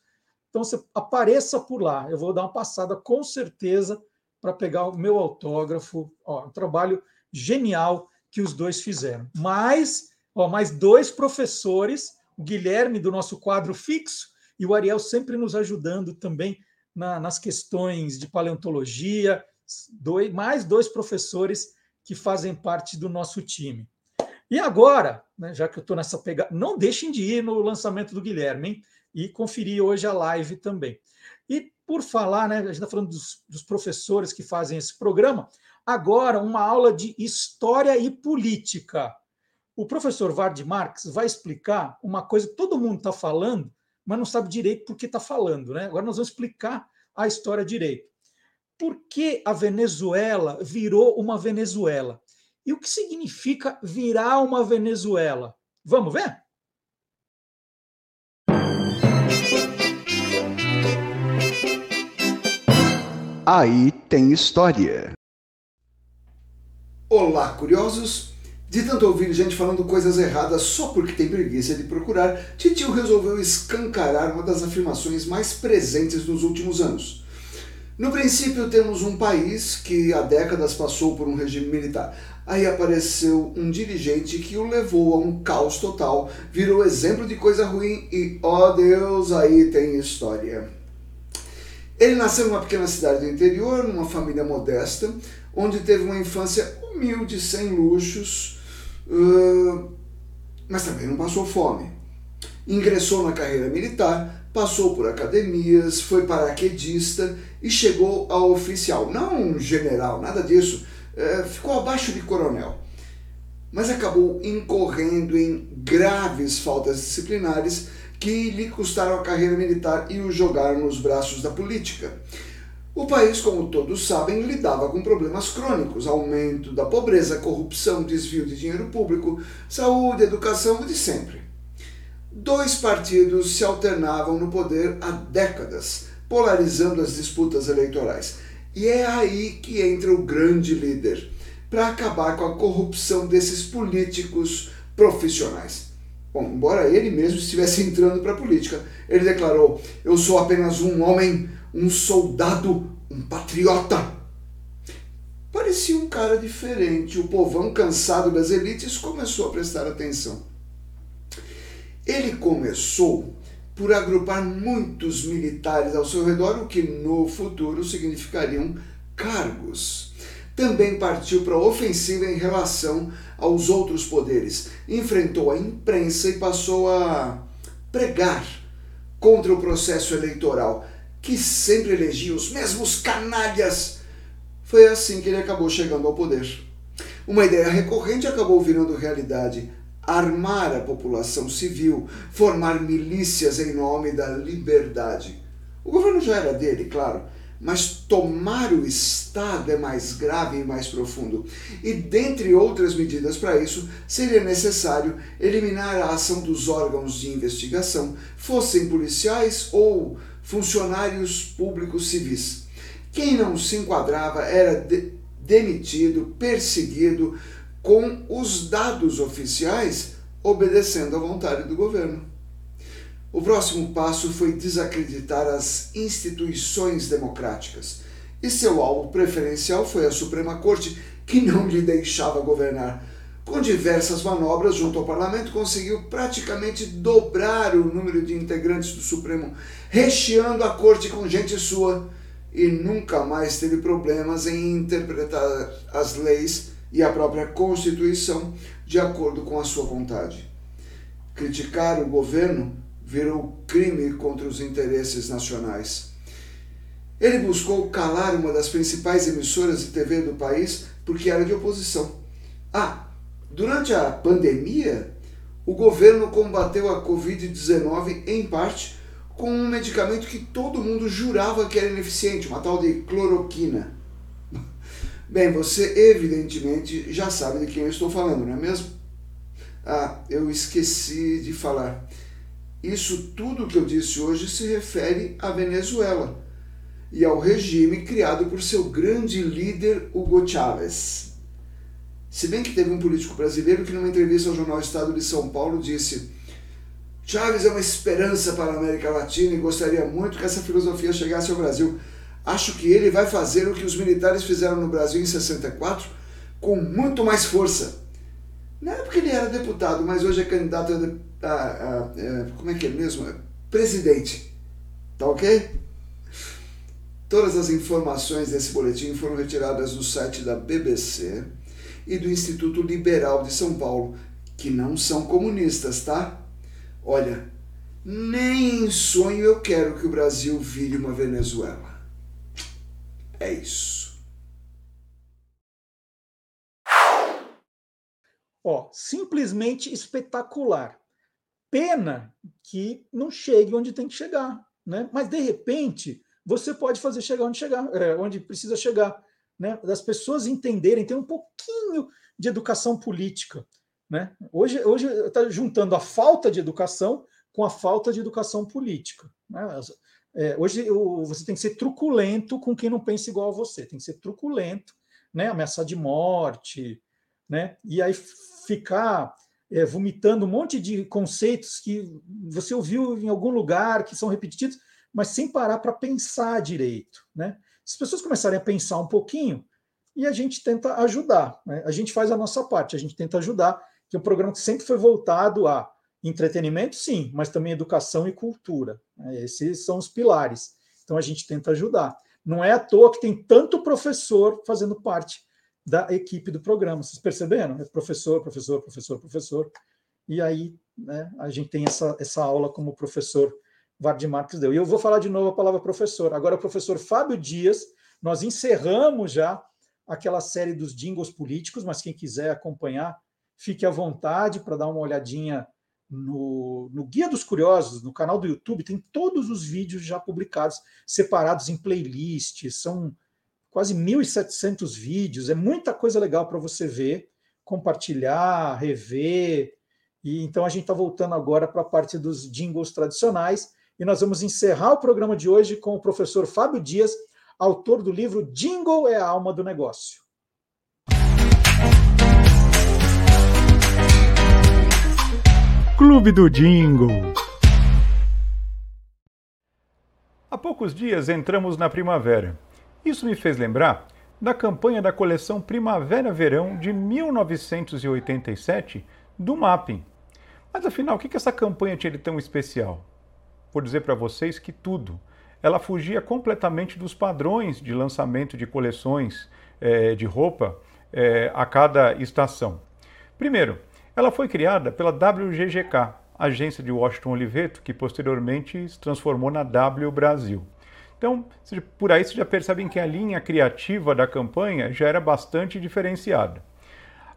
Então você apareça por lá. Eu vou dar uma passada com certeza para pegar o meu autógrafo. Ó, um trabalho genial que os dois fizeram. Mais, ó, mais dois professores, o Guilherme do nosso quadro fixo e o Ariel sempre nos ajudando também na, nas questões de paleontologia. Dois, mais dois professores que fazem parte do nosso time. E agora, né, já que eu estou nessa pegada, não deixem de ir no lançamento do Guilherme hein, e conferir hoje a live também. E por falar, né, a gente está falando dos, dos professores que fazem esse programa, agora uma aula de história e política. O professor Vard Marx vai explicar uma coisa que todo mundo está falando, mas não sabe direito por que está falando. Né? Agora nós vamos explicar a história direito. Por que a Venezuela virou uma Venezuela? E o que significa virar uma Venezuela? Vamos ver? Aí tem história. Olá, curiosos! De tanto ouvir gente falando coisas erradas só porque tem preguiça de procurar, Titio resolveu escancarar uma das afirmações mais presentes nos últimos anos. No princípio, temos um país que há décadas passou por um regime militar. Aí apareceu um dirigente que o levou a um caos total, virou exemplo de coisa ruim e, ó oh Deus, aí tem história. Ele nasceu numa pequena cidade do interior, numa família modesta, onde teve uma infância humilde, sem luxos, mas também não passou fome. Ingressou na carreira militar, passou por academias, foi paraquedista e chegou a oficial. Não general, nada disso. É, ficou abaixo de coronel. Mas acabou incorrendo em graves faltas disciplinares que lhe custaram a carreira militar e o jogaram nos braços da política. O país, como todos sabem, lidava com problemas crônicos: aumento da pobreza, corrupção, desvio de dinheiro público, saúde, educação, o de sempre. Dois partidos se alternavam no poder há décadas, polarizando as disputas eleitorais. E é aí que entra o grande líder, para acabar com a corrupção desses políticos profissionais. Bom, embora ele mesmo estivesse entrando para a política, ele declarou: Eu sou apenas um homem, um soldado, um patriota. Parecia um cara diferente. O povão, cansado das elites, começou a prestar atenção. Ele começou por agrupar muitos militares ao seu redor, o que no futuro significariam cargos. Também partiu para a ofensiva em relação aos outros poderes. Enfrentou a imprensa e passou a pregar contra o processo eleitoral, que sempre elegia os mesmos canalhas. Foi assim que ele acabou chegando ao poder. Uma ideia recorrente acabou virando realidade armar a população civil, formar milícias em nome da liberdade. O governo já era dele, claro, mas tomar o Estado é mais grave e mais profundo. E, dentre outras medidas para isso, seria necessário eliminar a ação dos órgãos de investigação, fossem policiais ou funcionários públicos civis. Quem não se enquadrava era de demitido, perseguido, com os dados oficiais obedecendo à vontade do governo. O próximo passo foi desacreditar as instituições democráticas, e seu alvo preferencial foi a Suprema Corte, que não lhe deixava governar. Com diversas manobras junto ao parlamento, conseguiu praticamente dobrar o número de integrantes do Supremo, recheando a corte com gente sua, e nunca mais teve problemas em interpretar as leis e a própria Constituição de acordo com a sua vontade. Criticar o governo virou crime contra os interesses nacionais. Ele buscou calar uma das principais emissoras de TV do país, porque era de oposição. Ah, durante a pandemia, o governo combateu a Covid-19 em parte com um medicamento que todo mundo jurava que era ineficiente, uma tal de cloroquina. Bem, você evidentemente já sabe de quem eu estou falando, não é mesmo? Ah, eu esqueci de falar. Isso tudo que eu disse hoje se refere à Venezuela e ao regime criado por seu grande líder Hugo Chávez. Se bem que teve um político brasileiro que, numa entrevista ao jornal Estado de São Paulo, disse: Chávez é uma esperança para a América Latina e gostaria muito que essa filosofia chegasse ao Brasil. Acho que ele vai fazer o que os militares fizeram no Brasil em 64 com muito mais força. Não é porque ele era deputado, mas hoje é candidato a, a, a, a como é que é mesmo? Presidente. Tá ok? Todas as informações desse boletim foram retiradas do site da BBC e do Instituto Liberal de São Paulo, que não são comunistas, tá? Olha, nem em sonho eu quero que o Brasil vire uma Venezuela. É isso. Ó, simplesmente espetacular. Pena que não chegue onde tem que chegar, né? Mas de repente você pode fazer chegar onde chegar, é, onde precisa chegar, né? Das pessoas entenderem, ter um pouquinho de educação política, né? Hoje, hoje está juntando a falta de educação com a falta de educação política. Né? É, hoje você tem que ser truculento com quem não pensa igual a você, tem que ser truculento, né? ameaçar de morte, né? e aí ficar é, vomitando um monte de conceitos que você ouviu em algum lugar, que são repetidos, mas sem parar para pensar direito. Né? As pessoas começarem a pensar um pouquinho, e a gente tenta ajudar, né? a gente faz a nossa parte, a gente tenta ajudar, que é um programa que sempre foi voltado a Entretenimento, sim, mas também educação e cultura. Né? Esses são os pilares. Então a gente tenta ajudar. Não é à toa que tem tanto professor fazendo parte da equipe do programa. Vocês perceberam? É professor, professor, professor, professor. E aí né, a gente tem essa, essa aula como professor Vardy Marques deu. E eu vou falar de novo a palavra professor. Agora, o professor Fábio Dias, nós encerramos já aquela série dos jingles políticos, mas quem quiser acompanhar, fique à vontade para dar uma olhadinha no, no Guia dos Curiosos, no canal do YouTube, tem todos os vídeos já publicados, separados em playlists, são quase 1.700 vídeos, é muita coisa legal para você ver, compartilhar, rever. E então a gente está voltando agora para a parte dos jingles tradicionais e nós vamos encerrar o programa de hoje com o professor Fábio Dias, autor do livro Jingle é a alma do negócio. Clube do Jingle. Há poucos dias entramos na primavera. Isso me fez lembrar da campanha da coleção Primavera-Verão de 1987 do Mapping. Mas afinal, o que essa campanha tinha de tão especial? Vou dizer para vocês que tudo. Ela fugia completamente dos padrões de lançamento de coleções é, de roupa é, a cada estação. Primeiro, ela foi criada pela WGGK, agência de Washington Oliveto, que posteriormente se transformou na W Brasil. Então, por aí vocês já percebem que a linha criativa da campanha já era bastante diferenciada.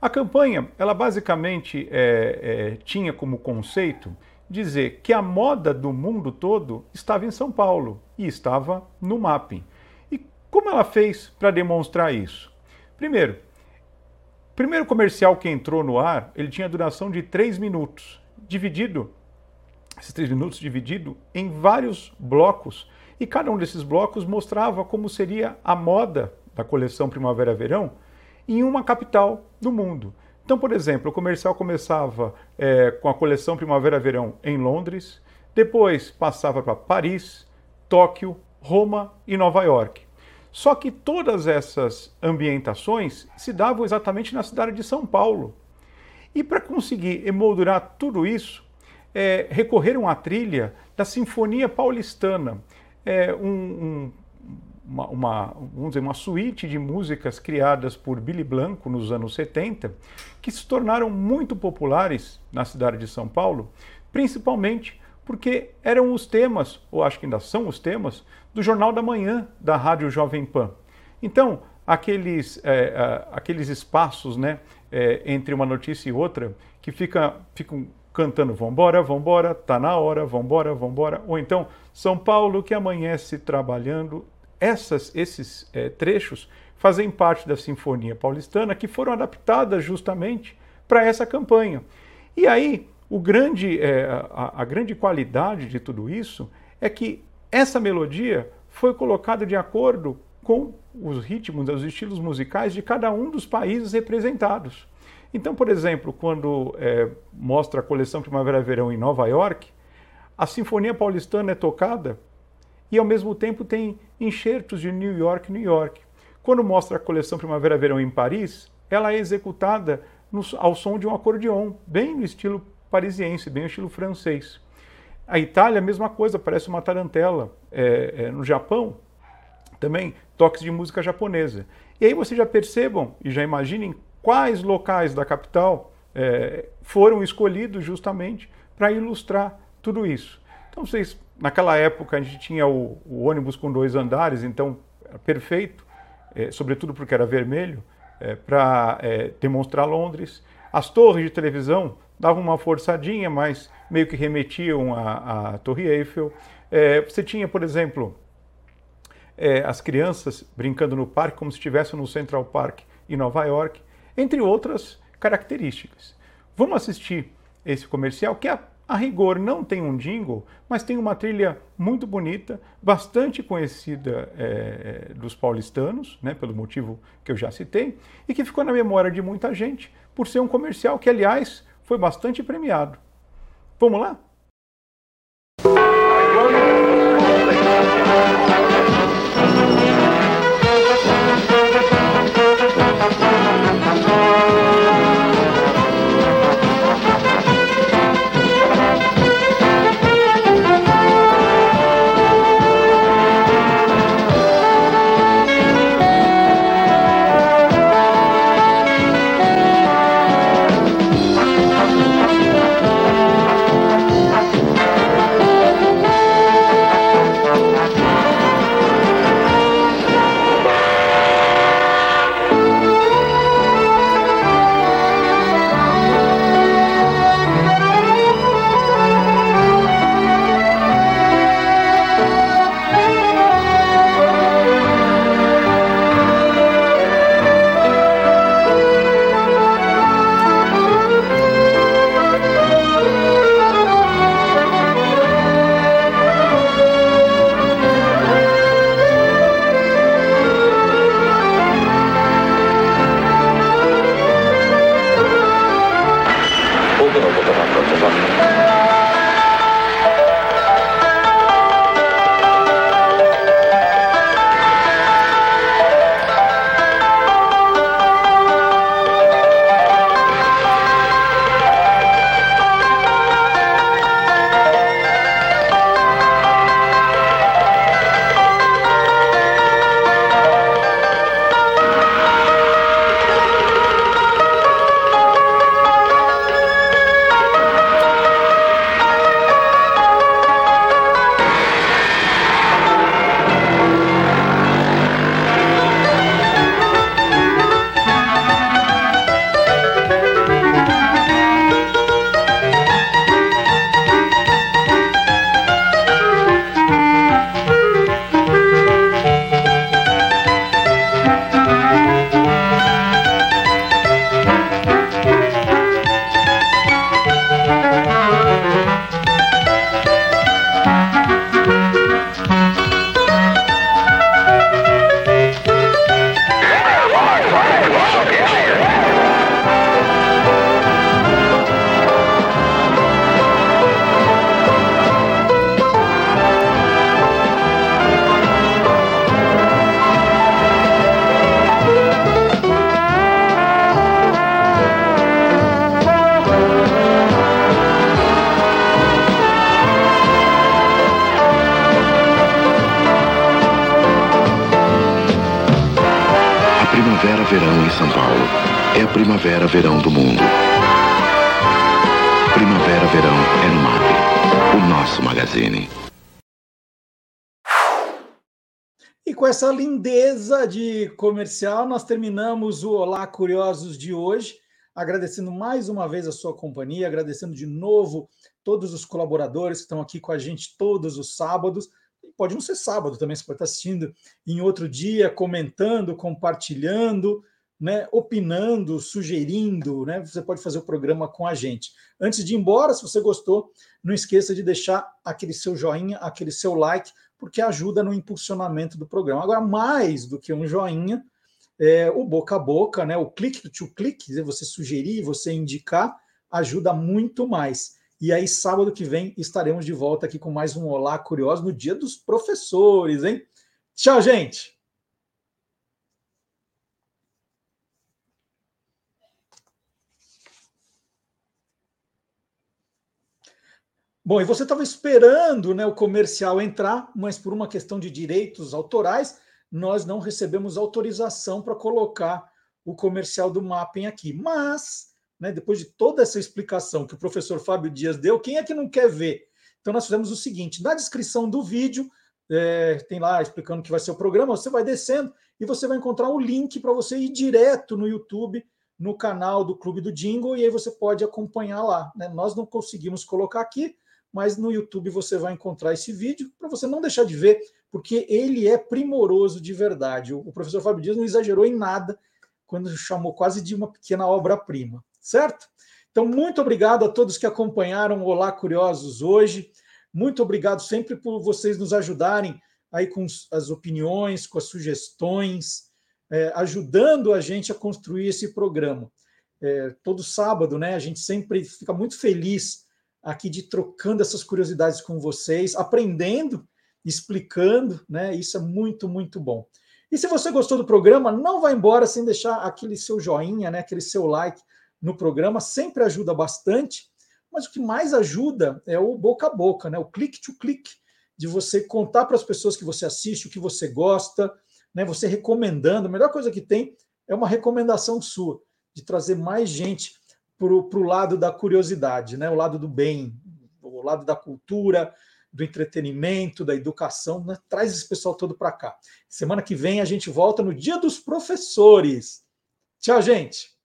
A campanha, ela basicamente é, é, tinha como conceito dizer que a moda do mundo todo estava em São Paulo e estava no mapping. E como ela fez para demonstrar isso? Primeiro, primeiro comercial que entrou no ar, ele tinha duração de 3 minutos, dividido, esses 3 minutos dividido em vários blocos, e cada um desses blocos mostrava como seria a moda da coleção Primavera-Verão em uma capital do mundo. Então, por exemplo, o comercial começava é, com a coleção Primavera-Verão em Londres, depois passava para Paris, Tóquio, Roma e Nova York. Só que todas essas ambientações se davam exatamente na cidade de São Paulo. E para conseguir emoldurar tudo isso, é, recorreram à trilha da Sinfonia Paulistana, é, um, um, uma, uma, vamos dizer, uma suíte de músicas criadas por Billy Blanco nos anos 70, que se tornaram muito populares na cidade de São Paulo, principalmente porque eram os temas, ou acho que ainda são os temas, do Jornal da Manhã da Rádio Jovem Pan. Então, aqueles, é, aqueles espaços né, é, entre uma notícia e outra que fica, ficam cantando vambora, vambora, tá na hora, vambora, vambora. Ou então, São Paulo que amanhece trabalhando. Essas, esses é, trechos fazem parte da Sinfonia Paulistana que foram adaptadas justamente para essa campanha. E aí, o grande, é, a, a grande qualidade de tudo isso é que essa melodia foi colocada de acordo com os ritmos, os estilos musicais de cada um dos países representados. Então, por exemplo, quando é, mostra a coleção Primavera-Verão em Nova York, a Sinfonia Paulistana é tocada e, ao mesmo tempo, tem enxertos de New York, New York. Quando mostra a coleção Primavera-Verão em Paris, ela é executada no, ao som de um acordeon, bem no estilo parisiense, bem no estilo francês. A Itália, a mesma coisa, parece uma tarantela. É, é, no Japão, também toques de música japonesa. E aí vocês já percebam e já imaginem quais locais da capital é, foram escolhidos justamente para ilustrar tudo isso. Então, vocês, naquela época a gente tinha o, o ônibus com dois andares, então era perfeito, é, sobretudo porque era vermelho, é, para é, demonstrar Londres. As torres de televisão davam uma forçadinha, mas meio que remetiam à, à Torre Eiffel. É, você tinha, por exemplo, é, as crianças brincando no parque como se estivessem no Central Park em Nova York, entre outras características. Vamos assistir esse comercial que a, a rigor não tem um jingle, mas tem uma trilha muito bonita, bastante conhecida é, dos paulistanos, né, pelo motivo que eu já citei, e que ficou na memória de muita gente por ser um comercial que, aliás, foi bastante premiado. Vamos lá? Lindeza de comercial, nós terminamos o Olá Curiosos de hoje, agradecendo mais uma vez a sua companhia, agradecendo de novo todos os colaboradores que estão aqui com a gente todos os sábados. Pode não ser sábado também, você pode estar assistindo em outro dia, comentando, compartilhando, né, opinando, sugerindo, né? Você pode fazer o programa com a gente. Antes de ir embora, se você gostou, não esqueça de deixar aquele seu joinha, aquele seu like porque ajuda no impulsionamento do programa. Agora, mais do que um joinha, é, o boca a boca, né, o clique to clique, você sugerir, você indicar, ajuda muito mais. E aí, sábado que vem, estaremos de volta aqui com mais um Olá Curioso no Dia dos Professores, hein? Tchau, gente! Bom, e você estava esperando né, o comercial entrar, mas por uma questão de direitos autorais, nós não recebemos autorização para colocar o comercial do Mapping aqui. Mas, né, depois de toda essa explicação que o professor Fábio Dias deu, quem é que não quer ver? Então, nós fizemos o seguinte: na descrição do vídeo, é, tem lá explicando que vai ser o programa, você vai descendo e você vai encontrar o link para você ir direto no YouTube, no canal do Clube do Jingle, e aí você pode acompanhar lá. Né? Nós não conseguimos colocar aqui, mas no YouTube você vai encontrar esse vídeo para você não deixar de ver, porque ele é primoroso de verdade. O professor Fábio Dias não exagerou em nada quando chamou quase de uma pequena obra-prima, certo? Então, muito obrigado a todos que acompanharam Olá Curiosos hoje. Muito obrigado sempre por vocês nos ajudarem aí com as opiniões, com as sugestões, é, ajudando a gente a construir esse programa. É, todo sábado, né? A gente sempre fica muito feliz aqui de trocando essas curiosidades com vocês, aprendendo, explicando, né? Isso é muito, muito bom. E se você gostou do programa, não vá embora sem deixar aquele seu joinha, né? Aquele seu like no programa, sempre ajuda bastante. Mas o que mais ajuda é o boca a boca, né? O click to click, de você contar para as pessoas que você assiste, o que você gosta, né? Você recomendando. A melhor coisa que tem é uma recomendação sua, de trazer mais gente para o lado da curiosidade, né? o lado do bem, o lado da cultura, do entretenimento, da educação. Né? Traz esse pessoal todo para cá. Semana que vem a gente volta no Dia dos Professores. Tchau, gente!